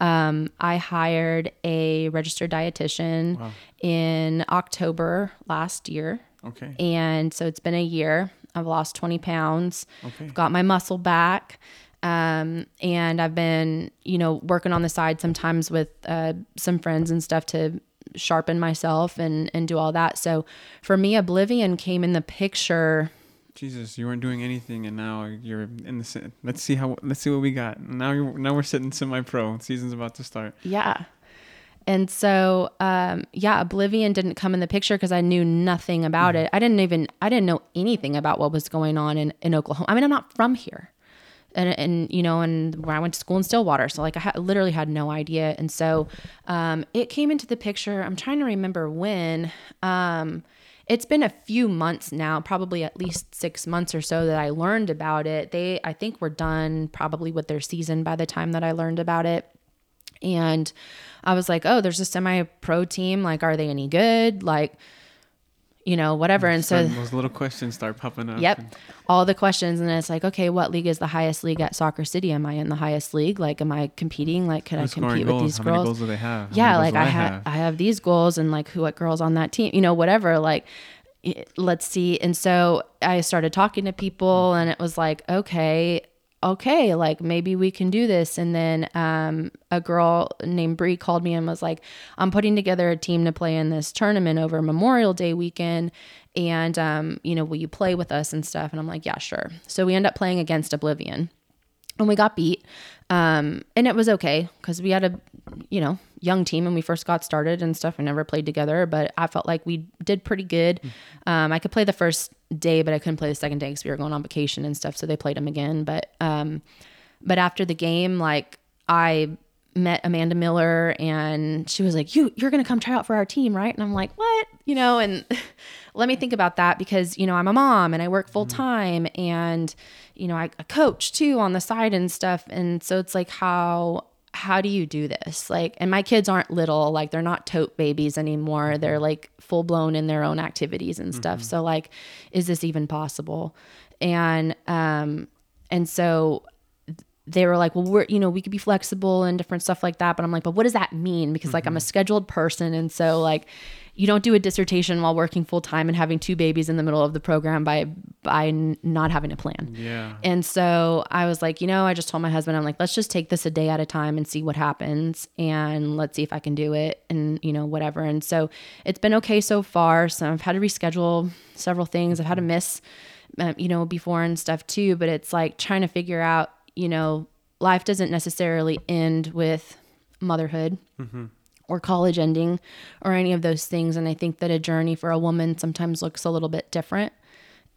um, I hired a registered dietitian Wow. in October last year. Okay. And so it's been a year. I've lost 20 pounds. Okay. I've got my muscle back. Um, and I've been, you know, working on the side sometimes with uh, some friends and stuff to sharpen myself and, and do all that. So for me, Oblivion came in the picture. Jesus, you weren't doing anything, and now you're in the. Let's see how. Let's see what we got. Now you're. Now we're sitting semi-pro. Season's about to start. Yeah. And so, um, yeah, Oblivion didn't come in the picture because I knew nothing about it. I didn't even, I didn't know anything about what was going on in, in Oklahoma. I mean, I'm not from here. And, and, you know, and where I went to school in Stillwater. So, like, I ha- literally had no idea. And so um, it came into the picture. I'm trying to remember when. Um, it's been a few months now, probably at least six months or so that I learned about it. They, I think, were done probably with their season by the time that I learned about it. And I was like, oh, there's a semi pro team. Like, are they any good? Like, you know, whatever. And so, those little questions start popping up. yep, and- all the questions. And it's like, okay, what league is the highest league at Soccer City? Am I in the highest league? Like, am I competing? Like, could I Who's scoring compete with these How girls? many goals do they have? How yeah like i have i have these goals and like who what girls on that team you know whatever like let's see. And so I started talking to people, and it was like, okay, okay, like maybe we can do this. And then um, a girl named Bree called me and was like, I'm putting together a team to play in this tournament over Memorial Day weekend. And, um, you know, will you play with us and stuff? And I'm like, yeah, sure. So we end up playing against Oblivion and we got beat. Um, and it was okay because we had a, you know, young team when we first got started and stuff. We never played together, but I felt like we did pretty good. Um, I could play the first day, but I couldn't play the second day because we were going on vacation and stuff. So they played them again. But, um, but after the game, like I met Amanda Miller and she was like, "You you're going to come try out for our team, right?" And I'm like, "What?" You know, and let me think about that because, you know, I'm a mom and I work full mm-hmm. time and you know, I, I coach too on the side and stuff. And so it's like how how do you do this? Like and my kids aren't little, like they're not tote babies anymore. Mm-hmm. They're like full blown in their own activities and stuff. Mm-hmm. So like is this even possible? And um and so they were like, well, we're, you know, we could be flexible and different stuff like that. But I'm like, but what does that mean? Because like I'm a scheduled person. And so like, you don't do a dissertation while working full time and having two babies in the middle of the program by, by not having a plan. Yeah. And so I was like, you know, I just told my husband, I'm like, let's just take this a day at a time and see what happens. And let's see if I can do it and, you know, whatever. And so it's been okay so far. So I've had to reschedule several things. I've had to miss, um, you know, before and stuff too. But it's like trying to figure out, you know, life doesn't necessarily end with motherhood or college ending or any of those things. And I think that a journey for a woman sometimes looks a little bit different.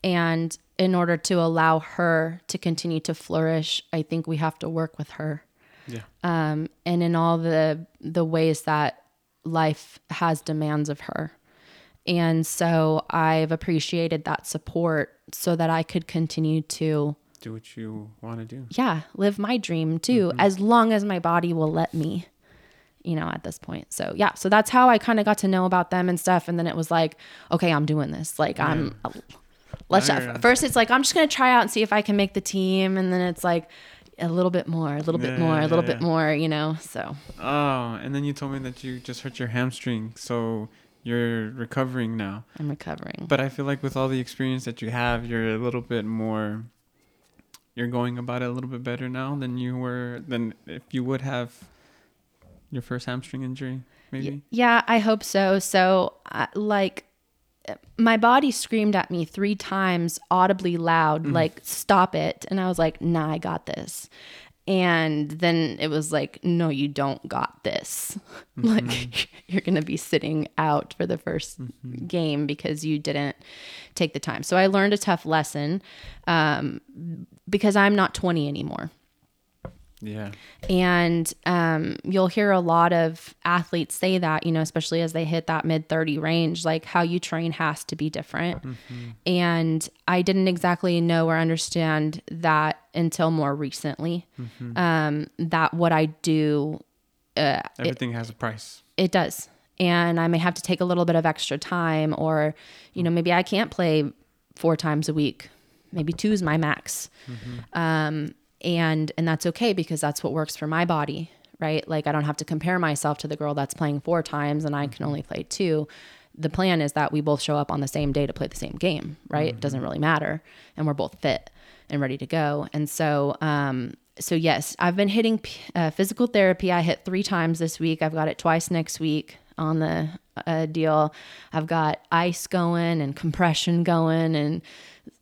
And in order to allow her to continue to flourish, I think we have to work with her. Yeah. Um, and in all the the ways that life has demands of her. And so I've appreciated that support so that I could continue to Do what you want to do. yeah, live my dream too, as long as my body will let me, you know, at this point. So, yeah, so that's how I kind of got to know about them and stuff. And then it was like, okay, I'm doing this. Like, I'm, let's, you're- first it's like, I'm just going to try out and see if I can make the team. And then it's like, a little bit more, a little bit Yeah, more, a little yeah. bit more, you know? So, Oh, and then you told me that you just hurt your hamstring, so you're recovering now. I'm recovering. But I feel like with all the experience that you have, you're a little bit more. You're going about it a little bit better now than you were than if you would have your first hamstring injury, maybe. Yeah, I hope so. So, uh, like, my body screamed at me three times audibly loud, like, stop it. And I was like, nah, I got this. And then it was like, no, you don't got this. like, you're going to be sitting out for the 1st game because you didn't take the time. So I learned a tough lesson um, because I'm not 20 anymore. Yeah. And um, you'll hear a lot of athletes say that, you know, especially as they hit that mid 30 range, like how you train has to be different. And I didn't exactly know or understand that until more recently. Um, that what I do, Everything has a price. it does. And I may have to take a little bit of extra time, or, you know, maybe I can't play four times a week. Maybe two is my max. Um, and and that's okay because that's what works for my body, right? Like I don't have to compare myself to the girl that's playing four times and I can only play two. The plan is that we both show up on the same day to play the same game, right? It doesn't really matter, and we're both fit and ready to go. And so, um, so yes, I've been hitting p- uh, physical therapy. I hit three times this week. I've got it twice next week on the uh, deal. I've got ice going and compression going and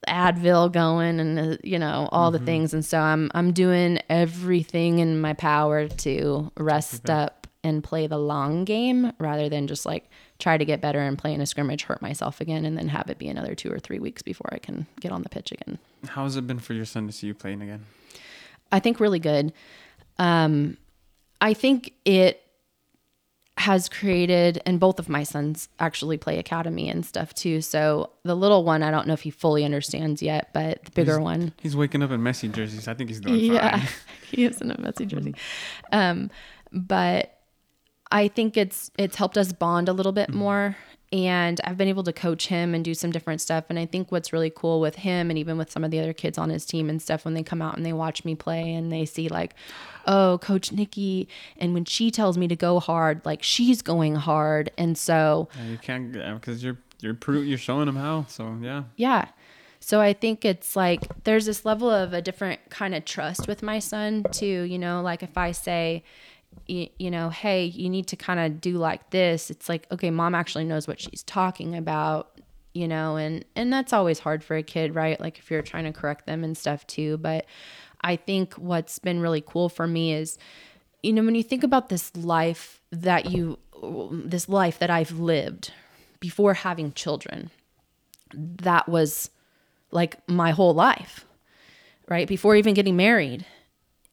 Advil going and uh, you know all the things. And so I'm I'm doing everything in my power to rest up and play the long game rather than just like try to get better and play in a scrimmage, hurt myself again, and then have it be another two or three weeks before I can get on the pitch again. How has it been for your son to see you playing again? I think really good. Um, I think it has created, and both of my sons actually play academy and stuff too. So the little one, I don't know if he fully understands yet, but the bigger one, He's waking up in messy jerseys. I think he's doing yeah, fine. he is in a messy jersey. Um, but I think it's it's helped us bond a little bit more and I've been able to coach him and do some different stuff. And I think what's really cool with him and even with some of the other kids on his team and stuff, when they come out and they watch me play and they see like, oh, Coach Nicci, and when she tells me to go hard, like she's going hard, and so yeah, you can't because you're you're pro- you're showing them how. So yeah, yeah. So I think it's like there's this level of a different kind of trust with my son too. You know, like if I say, you, you know, hey, you need to kind of do like this. It's like, okay, mom actually knows what she's talking about, you know, and and that's always hard for a kid, right? Like if you're trying to correct them and stuff too. But I think what's been really cool for me is, you know, when you think about this life that you, this life that I've lived before having children, that was like my whole life, right? Before even getting married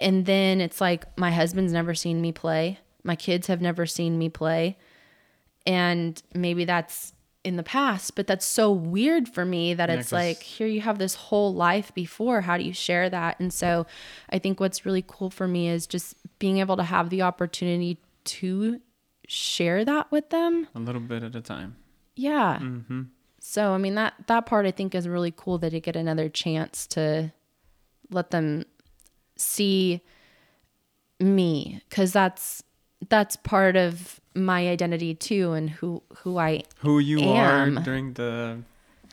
and then it's like my husband's never seen me play. My kids have never seen me play. And maybe that's in the past, but that's so weird for me that yeah, it's like here you have this whole life before. How do you share that? And so I think what's really cool for me is just being able to have the opportunity to share that with them a little bit at a time. Yeah. Mm-hmm. So I mean that that part I think is really cool that you get another chance to let them see me because that's that's part of my identity too and who who I who you am. are during the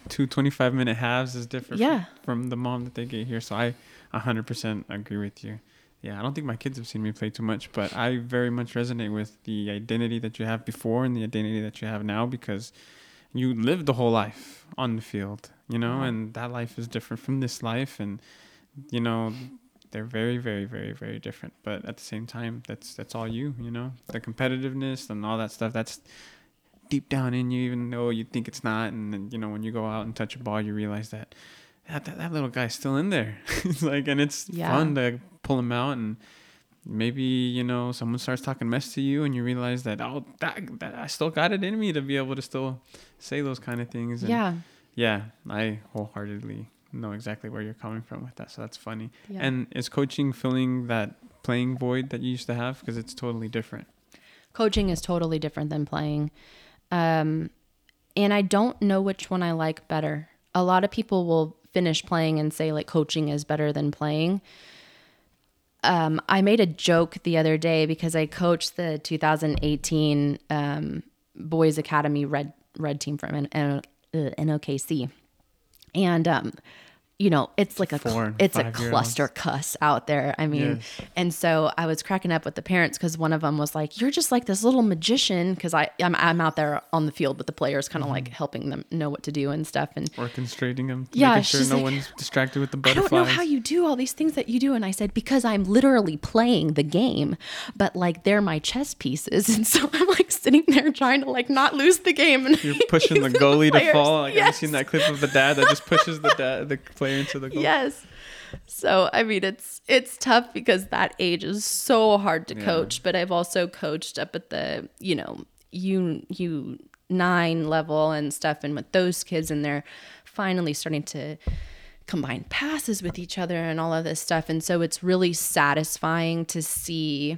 two 25 minute halves is different yeah. from, the mom that they get here so I 100% agree with you yeah I don't think my kids have seen me play too much but I very much resonate with the identity that you have before and the identity that you have now because you lived the whole life on the field you know yeah. and that life is different from this life and you know they're very very very very different but at the same time that's that's all you you know? The competitiveness and all that stuff that's deep down in you even though you think it's not and then you know when you go out and touch a ball you realize that that, that, that little guy's still in there. It's like and it's yeah. fun to pull him out and maybe you know someone starts talking mess to you and you realize that oh that, that i still got it in me to be able to still say those kind of things and yeah. Yeah i wholeheartedly know exactly where you're coming from with that. So that's funny. Yeah. And is coaching filling that playing void that you used to have? Because it's totally different. Coaching is totally different than playing. Um, and I don't know which one I like better. A lot of people will finish playing and say like coaching is better than playing. Um, I made a joke the other day because I coached the 2018 um, Boys Academy Red Red Team from N- N- NOKC, and um, you know, it's like a it's a cluster cuss out there. I mean, yes. and so I was cracking up with the parents because one of them was like, "You're just like this little magician," because I I'm, I'm out there on the field with the players, kind of mm-hmm. like helping them know what to do and stuff, and orchestrating them, yeah, making sure no like, one's distracted with the butterflies. I don't know how you do all these things that you do, and I said because I'm literally playing the game, but like they're my chess pieces, and so I'm like sitting there trying to like not lose the game, and you're pushing the goalie the to fall. Like yes. I've seen that clip of the dad that just pushes the dad the player into the goal. Yes. So I mean it's it's tough because that age is so hard to yeah. coach, but I've also coached up at the, you know, you you nine level and stuff and with those kids and they're finally starting to combine passes with each other and all of this stuff. And so it's really satisfying to see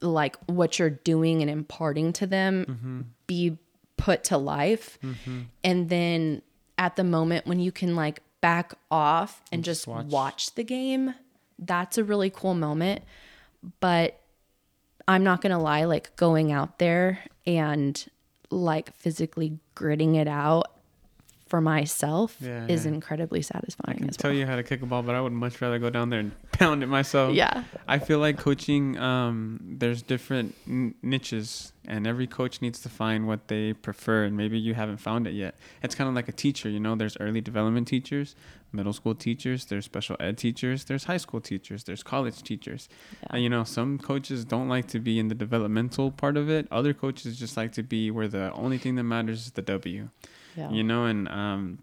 like what you're doing and imparting to them mm-hmm. be put to life. Mm-hmm. And then at the moment when you can like back off and just, watch. watch the game, that's a really cool moment. But I'm not going to lie, like going out there and like physically gritting it out for myself yeah, is yeah. incredibly satisfying. I can tell well. you how to kick a ball, but I would much rather go down there and pound it myself. Yeah. I feel like coaching, um, there's different n- niches, and every coach needs to find what they prefer, and maybe you haven't found it yet. It's kind of like a teacher, you know. There's early development teachers, middle school teachers, there's special ed teachers, there's high school teachers, there's college teachers. Yeah. And you know, some coaches don't like to be in the developmental part of it. Other coaches just like to be where the only thing that matters is the W. Yeah. You know, and um,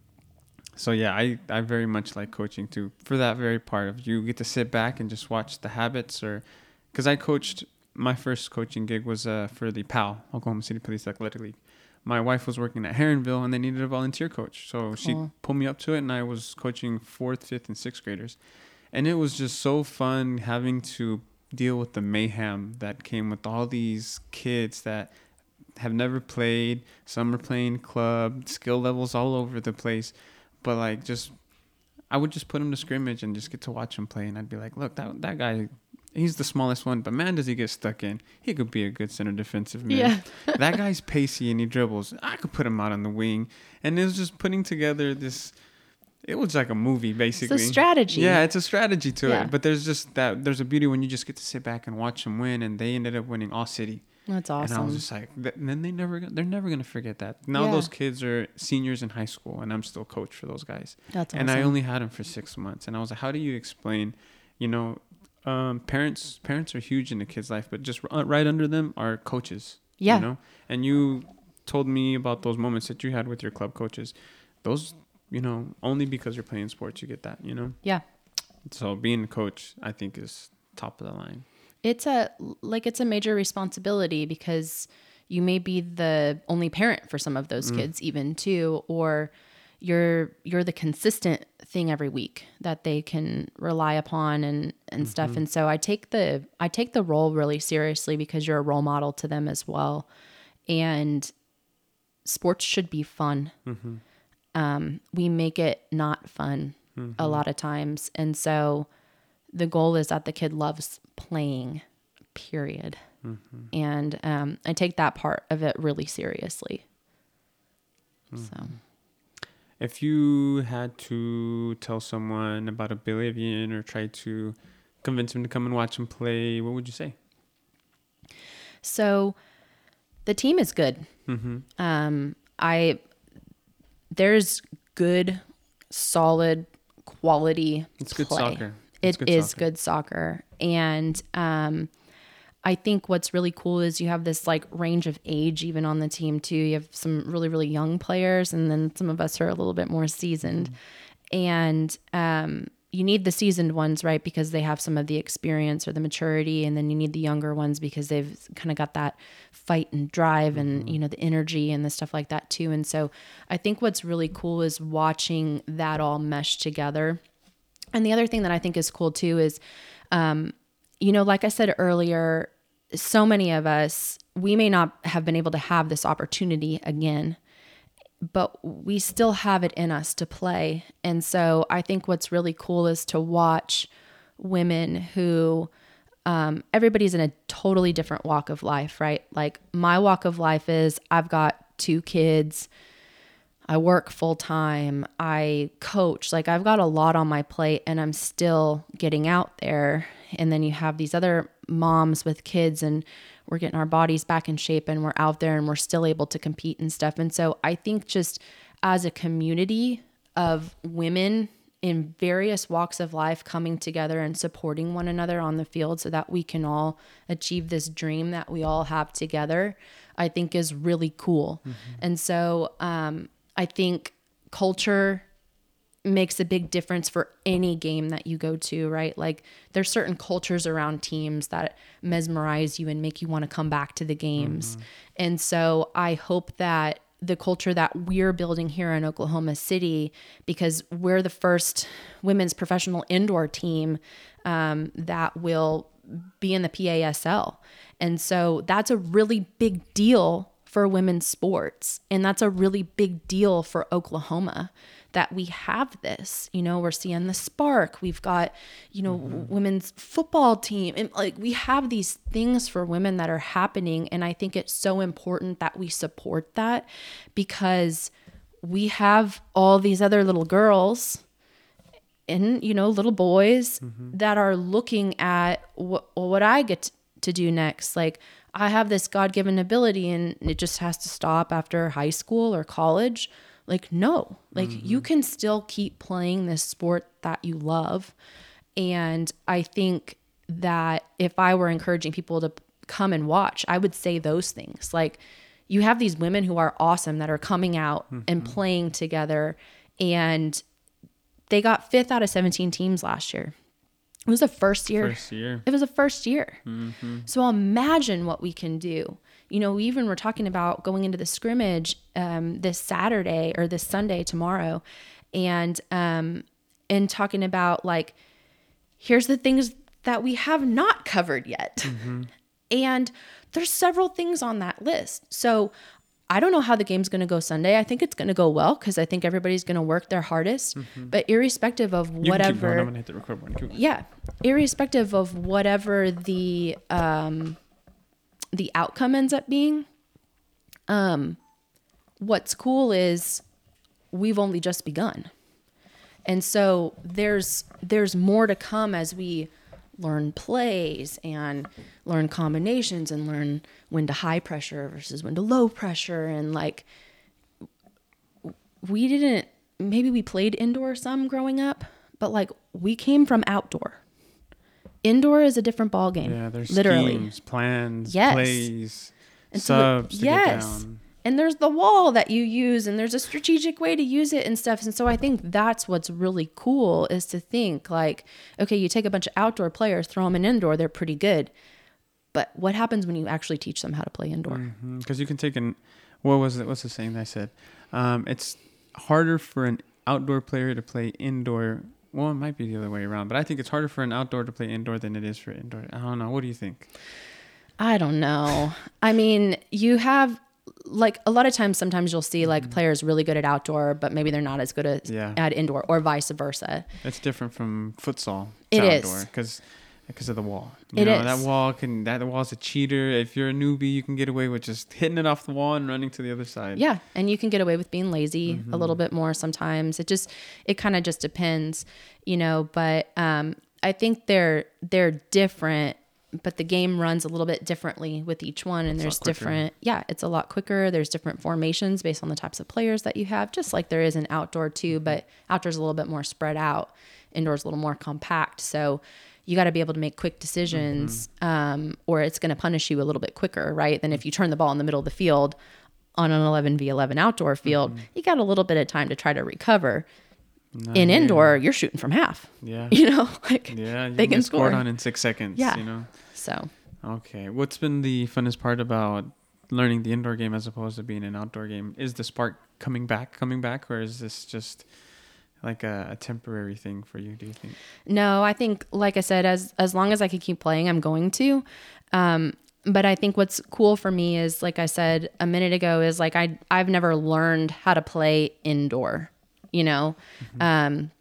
so yeah, I I very much like coaching too for that very part of you get to sit back and just watch the habits or because I coached my first coaching gig was uh, for the PAL Oklahoma City Police Athletic League. My wife was working at Heronville and they needed a volunteer coach, so cool. she pulled me up to it and I was coaching fourth, fifth, and sixth graders, and it was just so fun having to deal with the mayhem that came with all these kids that have never played. Some are playing club, skill levels all over the place. But like just I would just put him to scrimmage and just get to watch him play and I'd be like, "Look, that that guy he's the smallest one, but man, does he get stuck in. He could be a good center defensive man. Yeah. that guy's pacey and he dribbles. I could put him out on the wing. And it was just putting together this it was like a movie basically. It's a strategy. Yeah, it's a strategy to Yeah. it. But there's just that there's a beauty when you just get to sit back and watch them win and they ended up winning all city. That's awesome. And I was just like, then they never, they're never gonna forget that. Now Yeah. those kids are seniors in high school, and I'm still coach for those guys. That's awesome. And I only had them for six months, and I was like, how do you explain, you know, um, parents, parents are huge in the kid's life, but just r- right under them are coaches. Yeah. You know, and you told me about those moments that you had with your club coaches. Those, you know, only because you're playing sports, you get that. You know. yeah. So being a coach, I think, is top of the line. It's a like it's a major responsibility because you may be the only parent for some of those mm. kids even too or you're you're the consistent thing every week that they can rely upon and and mm-hmm. stuff. And so I take the I take the role really seriously because you're a role model to them as well. And sports should be fun. Mm-hmm. Um, we make it not fun mm-hmm. a lot of times. And so the goal is that the kid loves playing period. And um, i take that part of it really seriously. So. If you had to tell someone about a Oblivion or try to convince them to come and watch them play, what would you say? so the team is good. Um, i there's good solid quality It's good soccer. It good is soccer. good soccer. And um, I think what's really cool is you have this like range of age even on the team too. You have some really, really young players, and then some of us are a little bit more seasoned. And um, you need the seasoned ones, right? Because they have some of the experience or the maturity. And then you need the younger ones because they've kind of got that fight and drive and, you know, the energy and the stuff like that too. And so I think what's really cool is watching that all mesh together. And the other thing that I think is cool too is, um, you know, like I said earlier, so many of us, we may not have been able to have this opportunity again, but we still have it in us to play. And so I think what's really cool is to watch women who, um, everybody's in a totally different walk of life, right? Like my walk of life is I've got two kids. I work full time. I coach. Like I've got a lot on my plate and I'm still getting out there. And then you have these other moms with kids and we're getting our bodies back in shape and we're out there and we're still able to compete and stuff. And so I think just as a community of women in various walks of life coming together and supporting one another on the field so that we can all achieve this dream that we all have together, I think is really cool. And so um, I think culture makes a big difference for any game that you go to, right? Like there's certain cultures around teams that mesmerize you and make you want to come back to the games. And so I hope that the culture that we're building here in Oklahoma City, because we're the first women's professional indoor team um, that will be in the PASL. And so that's a really big deal for women's sports. And that's a really big deal for Oklahoma that we have this. You know, we're seeing the spark. We've got, you know, mm-hmm. women's football team. And like we have these things for women that are happening. And I think it's so important that we support that because we have all these other little girls and you know little boys mm-hmm. that are looking at what what I get to do next like I have this god-given ability and it just has to stop after high school or college. Like no. Like mm-hmm. you can still keep playing this sport that you love. And I think that if I were encouraging people to come and watch I would say those things. Like you have these women who are awesome that are coming out and mm-hmm. playing together. And they got fifth out of 17 teams last year. It was the first year. First year. It was the first year. So imagine what we can do. You know, we even were talking about going into the scrimmage um, this Saturday or this Sunday tomorrow, and um, and talking about like, here's the things that we have not covered yet. And there's several things on that list. So I don't know how the game's going to go Sunday. I think it's going to go well because I think everybody's going to work their hardest. Mm-hmm. But irrespective of whatever, I'm gonna hit the record button. Yeah, irrespective of whatever the um, the outcome ends up being, um, what's cool is we've only just begun, and so there's there's more to come as we learn plays and learn combinations and learn when to high pressure versus when to low pressure. And like we didn't maybe we played indoor some growing up but like we came from outdoor. Indoor is a different ball game yeah there's literally. schemes, plans yes. plays and subs so, yes and there's the wall that you use and there's a strategic way to use it and stuff. And so i think that's what's really cool is to think like okay you take a bunch of outdoor players throw them in indoor they're pretty good. But what happens when you actually teach them how to play indoor? Because mm-hmm. you can take an what was it what's the saying i said? Um, it's harder for an outdoor player to play indoor well it might be the other way around but i think it's harder for an outdoor to play indoor than it is for indoor. I don't know what do you think? I don't know. I mean, you have like a lot of times sometimes you'll see like mm-hmm. players really good at outdoor but maybe they're not as good at, yeah. at indoor or vice versa it's different from futsal it outdoor because because of the wall you it know, is. that wall can that the wall's a cheater if you're a newbie you can get away with just hitting it off the wall and running to the other side yeah and you can get away with being lazy mm-hmm. a little bit more sometimes it just it kind of just depends you know but um i think they're they're different but the game runs a little bit differently with each one and it's there's different yeah it's a lot quicker there's different formations based on the types of players that you have just like there is in outdoor too but outdoor's a little bit more spread out indoors a little more compact so you got to be able to make quick decisions mm-hmm. um, or it's going to punish you a little bit quicker right than if you turn the ball in the middle of the field on an 11 v 11 outdoor field mm-hmm. you got a little bit of time to try to recover no, in yeah. indoor, you're shooting from half. Yeah. You know, like yeah, they can score on in six seconds. Yeah. You know. So. Okay, what's been the funnest part about learning the indoor game as opposed to being an outdoor game? Is the spark coming back, coming back, or is this just like a, a, temporary thing for you? Do you think? No, I think, like I said, as as long as I can keep playing, I'm going to. Um, but I think what's cool for me is, like I said a minute ago, is like I I've never learned how to play indoor you know mm-hmm. um,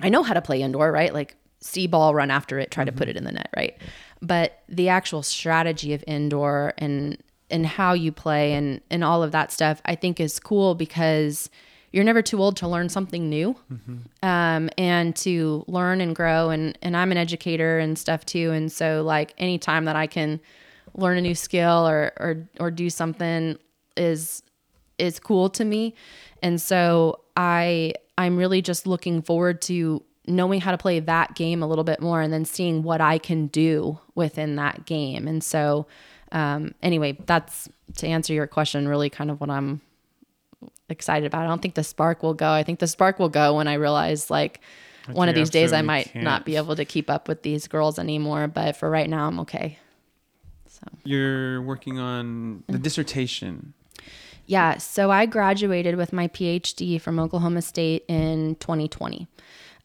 i know how to play indoor right like see ball run after it try mm-hmm. to put mm-hmm. it in the net right but the actual strategy of indoor and and how you play and and all of that stuff i think is cool because you're never too old to learn something new mm-hmm. um, and to learn and grow. And and i'm an educator and stuff too. And so like anytime that i can learn a new skill or or or do something is is cool to me. And so I I'm really just looking forward to knowing how to play that game a little bit more and then seeing what I can do within that game. And so um, anyway, that's to answer your question, really kind of what I'm excited about. I don't think the spark will go. I think the spark will go when I realize like but one of these days I might can't. not be able to keep up with these girls anymore. But for right now, I'm okay. So you're working on the dissertation. Yeah. So I graduated with my PhD from Oklahoma State in 2020.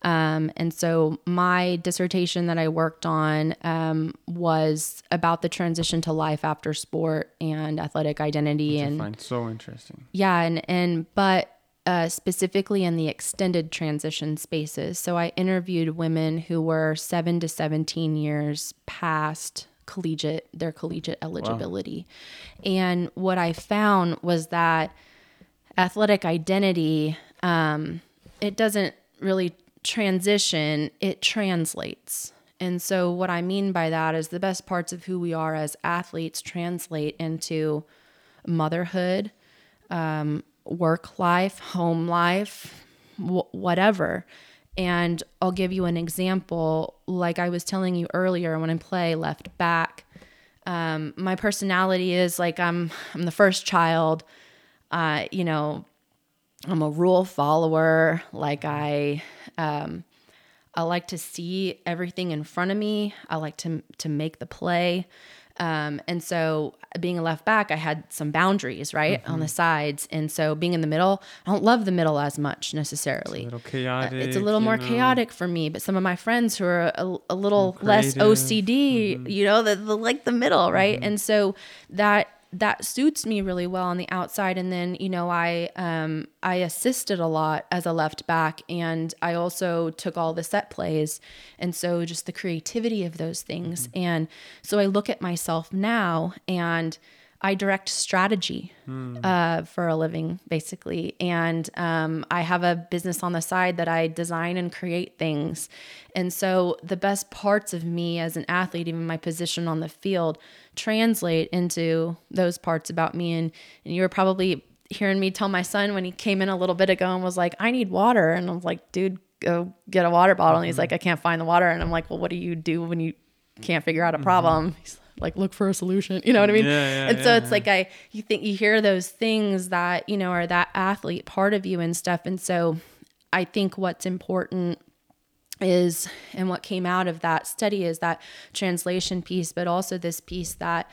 Um, and so my dissertation that I worked on um, was about the transition to life after sport and athletic identity. Which and I find so interesting. Yeah, and and but uh, specifically in the extended transition spaces. So I interviewed women who were seven to seventeen years past collegiate their collegiate eligibility. Wow. And what I found was that athletic identity um, it doesn't really transition, it translates. And so what I mean by that is the best parts of who we are as athletes translate into motherhood, um, work life, home life, whatever. And I'll give you an example. Like I was telling you earlier, when I play left back, um, my personality is like I'm I'm the first child. Uh, you know, I'm a rule follower. Like I um, I like to see everything in front of me. I like to to make the play. Um, and so being a left back, I had some boundaries, right, Mm-hmm. on the sides. And so being in the middle, I don't love the middle as much necessarily. A little chaotic. It's a little more know. chaotic for me, but some of my friends who are a, a little less. OCD, you know, the, the like the middle, right? And so that that suits me really well on the outside. And then you know, I um I assisted a lot as a left back, and I also took all the set plays, and so just the creativity of those things. And so I look at myself now and. I direct strategy uh, for a living, basically. And um, I have a business on the side that I design and create things. And so the best parts of me as an athlete, even my position on the field, translate into those parts about me. And, and you were probably hearing me tell my son when he came in a little bit ago and was like, I need water. And I was like, dude, go get a water bottle. And he's like, I can't find the water. And I'm like, well, what do you do when you can't figure out a problem? He's like, look for a solution. You know what I mean? Yeah, yeah, and so yeah, it's like I you think you hear those things that, you know, are that athlete part of you and stuff. And so I think what's important is and what came out of that study is that translation piece, but also this piece that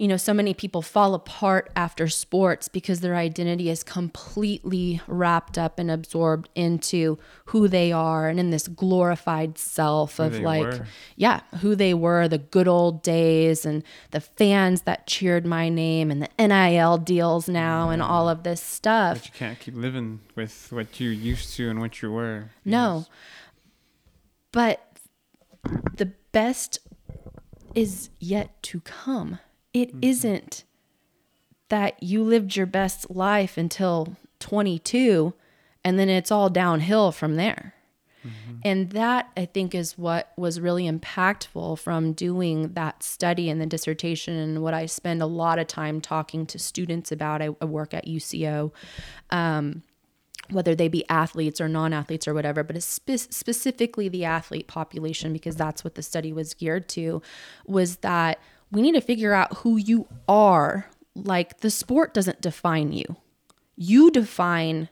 you know, so many people fall apart after sports because their identity is completely wrapped up and absorbed into who they are and in this glorified self of like, were. yeah, who they were, the good old days and the fans that cheered my name and the NIL deals now and all of this stuff. But you can't keep living with what you used to and what you were. No. But the best is yet to come. It mm-hmm. not that you lived your best life until 22 and then it's all downhill from there. Mm-hmm. And that I think is what was really impactful from doing that study and the dissertation and what I spend a lot of time talking to students about. I, I work at UCO um, whether they be athletes or non-athletes or whatever but spe- specifically the athlete population because that's what the study was geared to was that we need to figure out who you are. Like the sport doesn't define you. You define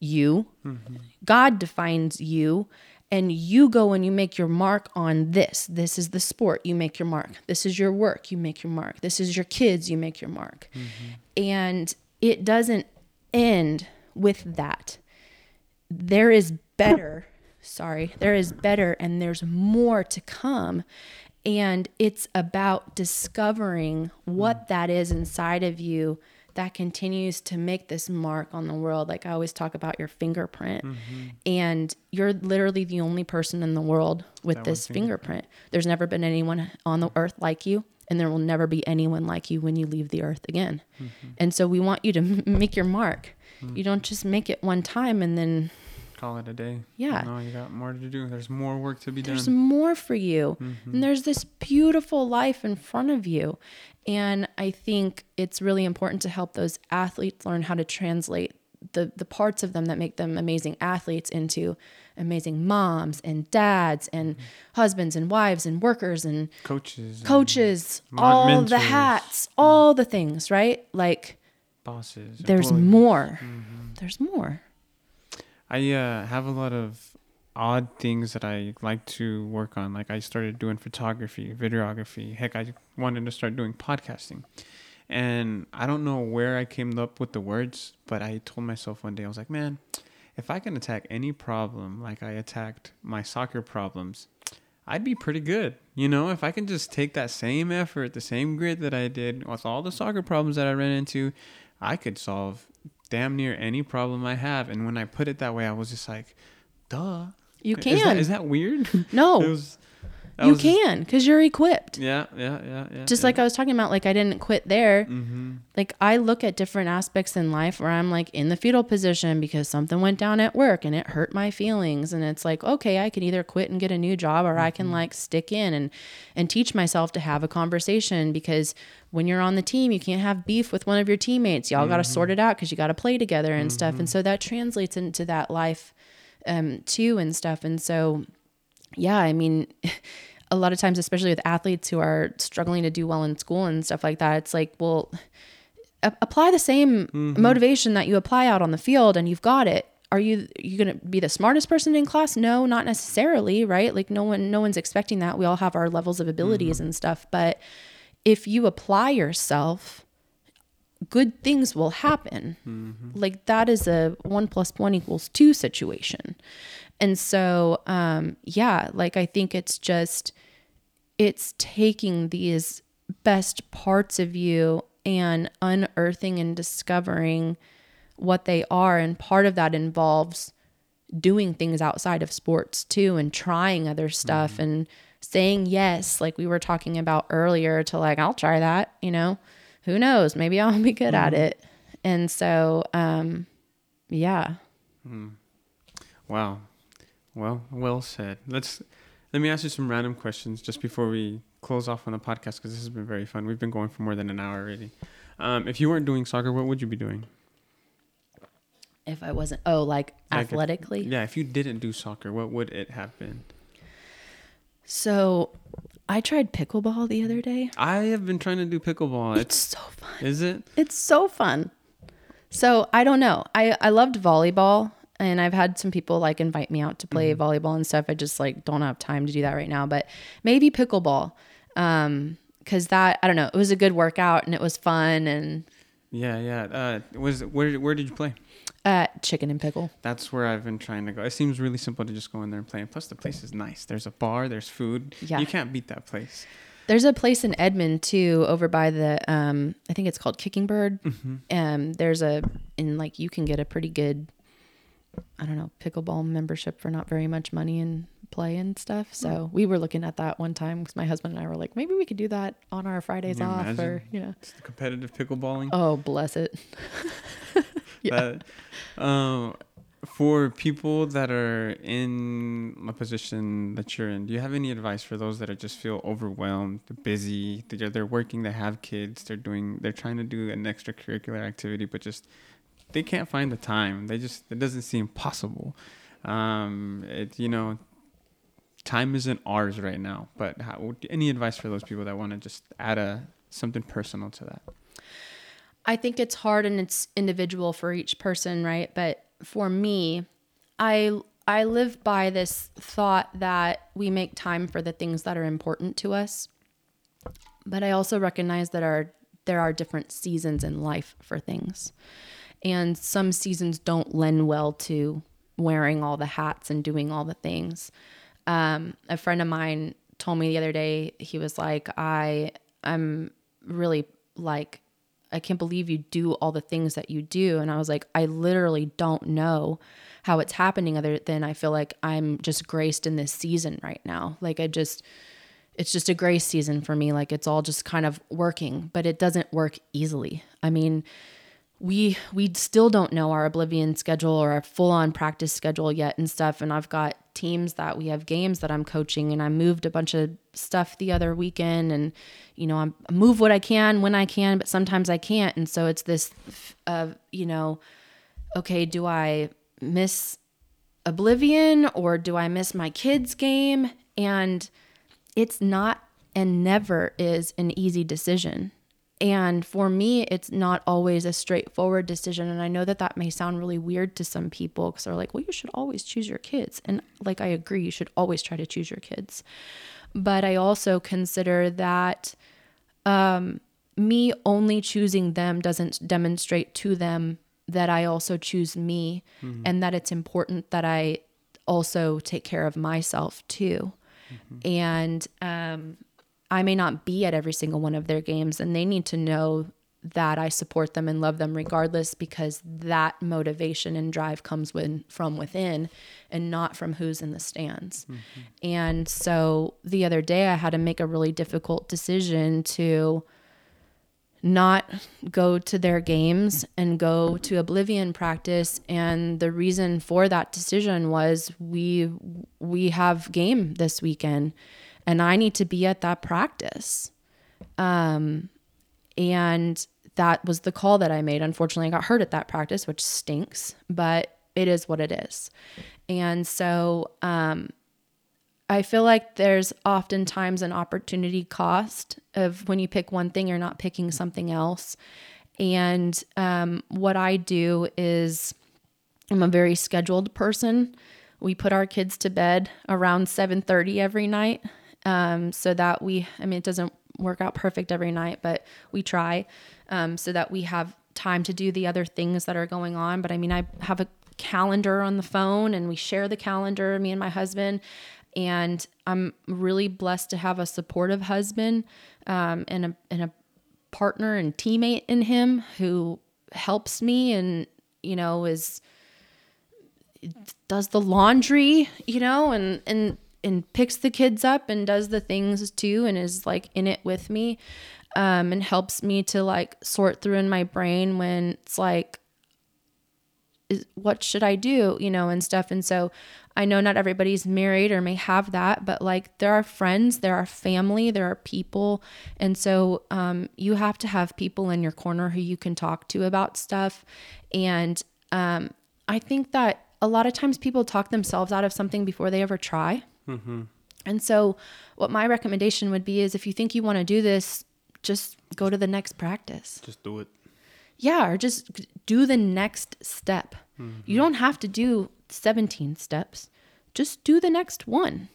you. Mm-hmm. God defines you. And you go and you make your mark on this. This is the sport. You make your mark. This is your work. You make your mark. This is your kids. You make your mark. Mm-hmm. And it doesn't end with that. There is better. Sorry. There is better and there's more to come and it's about discovering what mm. that is inside of you that continues to make this mark on the world. Like i always talk about your fingerprint. Mm-hmm. And you're literally the only person in the world with That this fingerprint. there's never been anyone on the earth like you and there will never be anyone like you when you leave the earth again. Mm-hmm. And so we want you to m- make your mark. Mm. You don't just make it one time and then Call it a day. Yeah. No, you got more to do. There's more work to be there's done. There's more for you mm-hmm. and there's this beautiful life in front of you and i think it's really important to help those athletes learn how to translate the the parts of them that make them amazing athletes into amazing moms and dads and mm-hmm. husbands and wives and workers and Coaches. coaches Mon- all the hats mm-hmm. all the things right like Bosses. there's more there's more I uh, have a lot of odd things that I like to work on. Like I started doing photography, videography. Heck, I wanted to start doing podcasting. And I don't know where I came up with the words, but I told myself one day, I was like, man, if I can attack any problem like I attacked my soccer problems, I'd be pretty good. You know, if I can just take that same effort, the same grit that I did with all the soccer problems that I ran into, I could solve damn near any problem I have. And when I put it that way, I was just like, duh. you Is can that, is that weird? no It was- that you can because you're equipped yeah, yeah, yeah, yeah. just yeah. like I was talking about, like I didn't quit there. Mm-hmm. Like I look at different aspects in life where I'm like in the fetal position because something went down at work and it hurt my feelings. And it's like, okay, I can either quit and get a new job or I can like stick in and and teach myself to have a conversation because when you're on the team, you can't have beef with one of your teammates. Y'all got to sort it out because you got to play together and stuff. And so that translates into that life um, too and stuff. And so, yeah, I mean, a lot of times, especially with athletes who are struggling to do well in school and stuff like that, it's like, well, a- apply the same mm-hmm. motivation that you apply out on the field and you've got it. Are you you going to be the smartest person in class? No, not necessarily, right? Like no one no one's expecting that. We all have our levels of abilities mm-hmm. and stuff, but if you apply yourself, good things will happen. Mm-hmm. Like that is a one plus one equals two situation. And so, um, yeah, like I think it's just, it's taking these best parts of you and unearthing and discovering what they are. And part of that involves doing things outside of sports too and trying other stuff and saying yes, like we were talking about earlier, to like, I'll try that, you know, who knows? Maybe I'll be good at it. And so, um, yeah. Wow. Well, well said. Let's let me ask you some random questions just before we close off on the podcast because this has been very fun. We've been going for more than an hour already. Um, if you weren't doing soccer, what would you be doing? If I wasn't, oh, like Like if- athletically. Yeah, if you didn't do soccer, what would it have been? So I tried pickleball the other day. I have been trying to do pickleball. It's It's so fun. is it? It's so fun. So I don't know. I I loved volleyball and I've had some people like invite me out to play volleyball and stuff. I just like don't have time to do that right now, but maybe pickleball. Um cuz that I don't know, it was a good workout and it was fun and Yeah, yeah. Uh, was where where did you play? uh chicken and pickle. That's where I've been trying to go. It seems really simple to just go in there and play. And plus, the place is nice. There's a bar. There's food. Yeah. You can't beat that place. There's a place in Edmond too, over by the um, I think it's called Kickingbird. Mm-hmm. Um, there's a in like you can get a pretty good, I don't know, pickleball membership for not very much money and play and stuff. So we were looking at that one time because my husband and I were like, maybe we could do that on our Fridays off, or you know. It's the competitive pickleballing. Oh, bless it. yeah. That, um, for people that are in a position that you're in, do you have any advice for those that are just feel overwhelmed, busy, they're, they're working, they have kids, they're doing, they're trying to do an extracurricular activity, but just they can't find the time. They just it doesn't seem possible. Um, it you know, time isn't ours right now. But how, any advice for those people that want to just add a something personal to that? I think it's hard and it's individual for each person, right? But for me, I I live by this thought that we make time for the things that are important to us. But I also recognize that our there are different seasons in life for things. And some seasons don't lend well to wearing all the hats and doing all the things. Um, a friend of mine told me the other day, he was like, I I'm really like I can't believe you do all the things that you do. And I was like, I literally don't know how it's happening other than I feel like I'm just graced in this season right now. Like I just, it's just a grace season for me. Like it's all just kind of working, but it doesn't work easily. I mean, we we still don't know our oblivion schedule or our full on practice schedule yet and stuff and I've got teams that we have games that I'm coaching and I moved a bunch of stuff the other weekend and you know I move what I can when I can but sometimes I can't and so it's this uh you know okay do I miss oblivion or do I miss my kids game? And it's not and never is an easy decision and for me, it's not always a straightforward decision. And I know that that may sound really weird to some people because they're like, well, you should always choose your kids. And like, I agree, you should always try to choose your kids. But I also consider that um, me only choosing them doesn't demonstrate to them that I also choose me and that it's important that I also take care of myself too. And, um, I may not be at every single one of their games, and they need to know that I support them and love them regardless because that motivation and drive comes when, from within and not from who's in the stands. Mm-hmm. And so the other day, I had to make a really difficult decision to not go to their games and go to oblivion practice and the reason for that decision was we we have game this weekend and I need to be at that practice. Um, and that was the call that I made. Unfortunately, I got hurt at that practice, which stinks, but it is what it is. And so um, I feel like there's oftentimes an opportunity cost of when you pick one thing, you're not picking something else. And um, what I do is I'm a very scheduled person. We put our kids to bed around 7:30 every night um, so that we i mean it doesn't work out perfect every night, but we try um, so that we have time to do the other things that are going on. But I mean, I have a calendar on the phone and we share the calendar, me and my husband. And I'm really blessed to have a supportive husband um, and a and a partner and teammate in him who helps me and you know is does the laundry, you know, and and and picks the kids up and does the things too and is like in it with me um, and helps me to like sort through in my brain when it's like is, what should I do, you know, and stuff. And so I know not everybody's married or may have that, but like there are friends, there are family, there are people. And so um, you have to have people in your corner who you can talk to about stuff. And um, I think that a lot of times people talk themselves out of something before they ever try. Mm-hmm. And so, what my recommendation would be is if you think you want to do this, just go to the next practice. Just do it. Yeah, or just do the next step. Mm-hmm. You don't have to do 17 steps, just do the next one.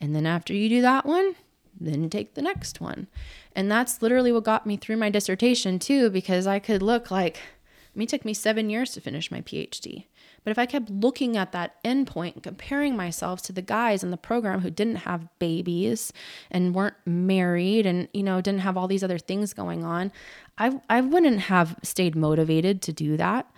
And then after you do that one, then take the next one. And that's literally what got me through my dissertation, too, because I could look like, I mean, it took me seven years to finish my PhD. But if I kept looking at that endpoint and comparing myself to the guys in the program who didn't have babies and weren't married and, you know, didn't have all these other things going on, I, I wouldn't have stayed motivated to do that.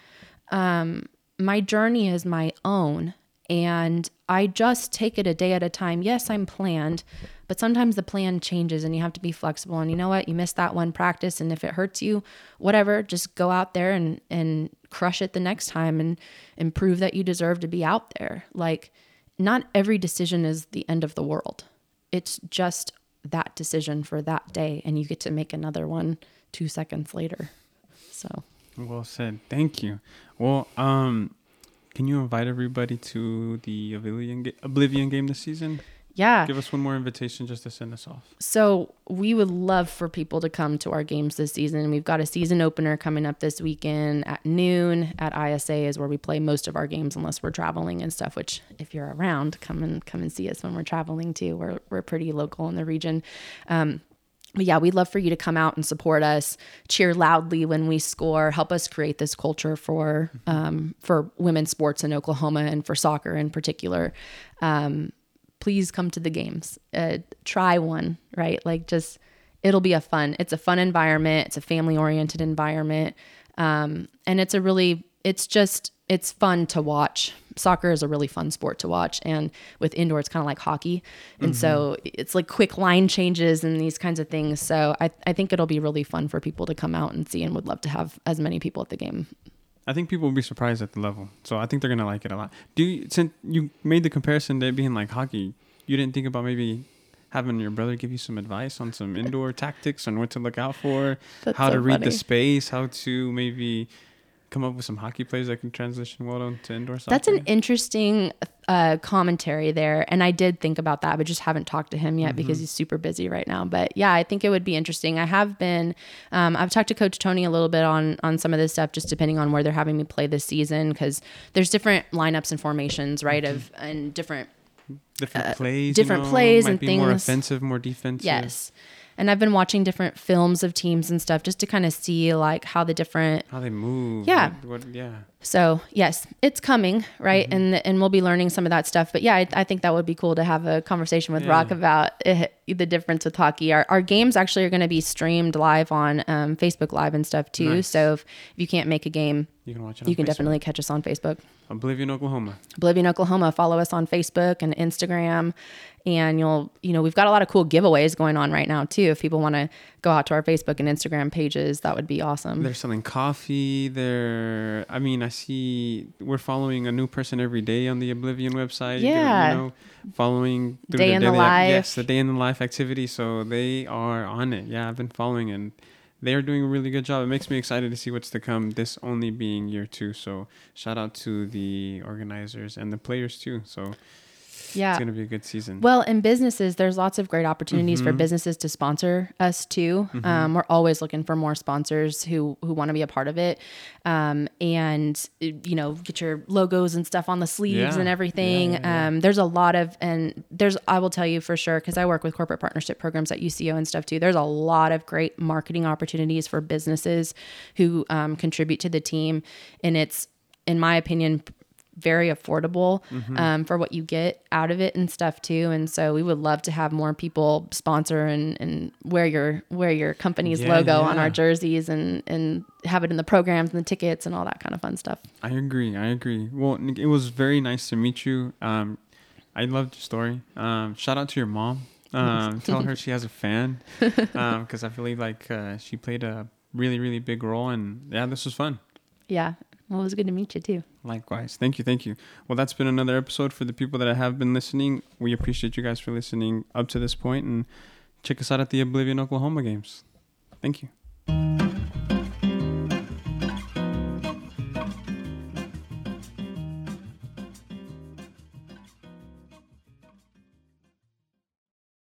Um, my journey is my own and I just take it a day at a time. Yes, I'm planned, but sometimes the plan changes and you have to be flexible. And you know what? You missed that one practice and if it hurts you, whatever, just go out there and and crush it the next time and and prove that you deserve to be out there. Like not every decision is the end of the world. It's just that decision for that day and you get to make another one 2 seconds later. So well said. Thank you. Well, um can you invite everybody to the Oblivion, Oblivion game this season? Yeah. Give us one more invitation just to send us off. So, we would love for people to come to our games this season. We've got a season opener coming up this weekend at noon at ISA is where we play most of our games unless we're traveling and stuff, which if you're around, come and come and see us when we're traveling too. We're we're pretty local in the region. Um, but yeah, we'd love for you to come out and support us, cheer loudly when we score, help us create this culture for um, for women's sports in Oklahoma and for soccer in particular. Um, please come to the games. Uh, try one, right? Like just it'll be a fun. It's a fun environment. It's a family oriented environment, um, and it's a really it's just it's fun to watch. Soccer is a really fun sport to watch, and with indoor, it's kind of like hockey, and mm-hmm. so it's like quick line changes and these kinds of things. So I I think it'll be really fun for people to come out and see, and would love to have as many people at the game I think people will be surprised at the level. So I think they're gonna like it a lot. Do you, since you made the comparison to being like hockey, you didn't think about maybe having your brother give you some advice on some indoor tactics on what to look out for, That's how so to read funny. the space, how to maybe come up with some hockey players that can transition well to indoor soccer? That's an interesting uh, commentary there. And I did think about that, but just haven't talked to him yet mm-hmm. because he's super busy right now. But yeah, I think it would be interesting. I have been, um, I've talked to Coach Tony a little bit on on some of this stuff, just depending on where they're having me play this season, because there's different lineups and formations, right? Mm-hmm. Of and different different uh, plays, different you know, plays and things. More offensive, more defensive. Yes, and I've been watching different films of teams and stuff just to kind of see like how the different how they move. Yeah, what, what, yeah. So yes, it's coming, right? Mm-hmm. And and we'll be learning some of that stuff. But yeah, I, I think that would be cool to have a conversation with yeah. Rock about it, the difference with hockey. Our, our games actually are going to be streamed live on um, Facebook Live and stuff too. Nice. So if, if, you can't make a game, you can watch it. You can Facebook. definitely catch us on Facebook. Oblivion, Oklahoma. Oblivion, Oklahoma. Follow us on Facebook and Instagram, and you'll you know we've got a lot of cool giveaways going on right now too. If people want to go out to our Facebook and Instagram pages, that would be awesome. They're selling coffee. They're I mean I see we're following a new person every day on the Oblivion website. Yeah. You know, following day in the life. Yes, the day in the life activity. So they are on it. Yeah, I've been following and they are doing a really good job. It makes me excited to see what's to come. This only being year two, so shout out to the organizers and the players too. So Yeah. It's gonna be a good season. Well, in businesses, there's lots of great opportunities for businesses to sponsor us too. Um, we're always looking for more sponsors who who want to be a part of it, um, and you know, get your logos and stuff on the sleeves Yeah. and everything. Yeah, yeah, yeah. Um, there's a lot of, and there's I will tell you for sure because I work with corporate partnership programs at UCO and stuff too. There's a lot of great marketing opportunities for businesses who um, contribute to the team, and it's in my opinion very affordable Mm-hmm. um, for what you get out of it and stuff too. And so we would love to have more people sponsor and, and wear your wear your company's Yeah, logo on our jerseys and and have it in the programs and the tickets and all that kind of fun stuff. I agree. I agree. Well, it was very nice to meet you. Um, I loved your story. Um, shout out to your mom. Um, tell her she has a fan because I believe like uh, she played a really really big role. And yeah, this was fun. Yeah. Well, it was good to meet you too. Likewise. Thank you. Thank you. Well, that's been another episode for the people that have been listening. We appreciate you guys for listening up to this point and check us out at the Oblivion Oklahoma games. Thank you.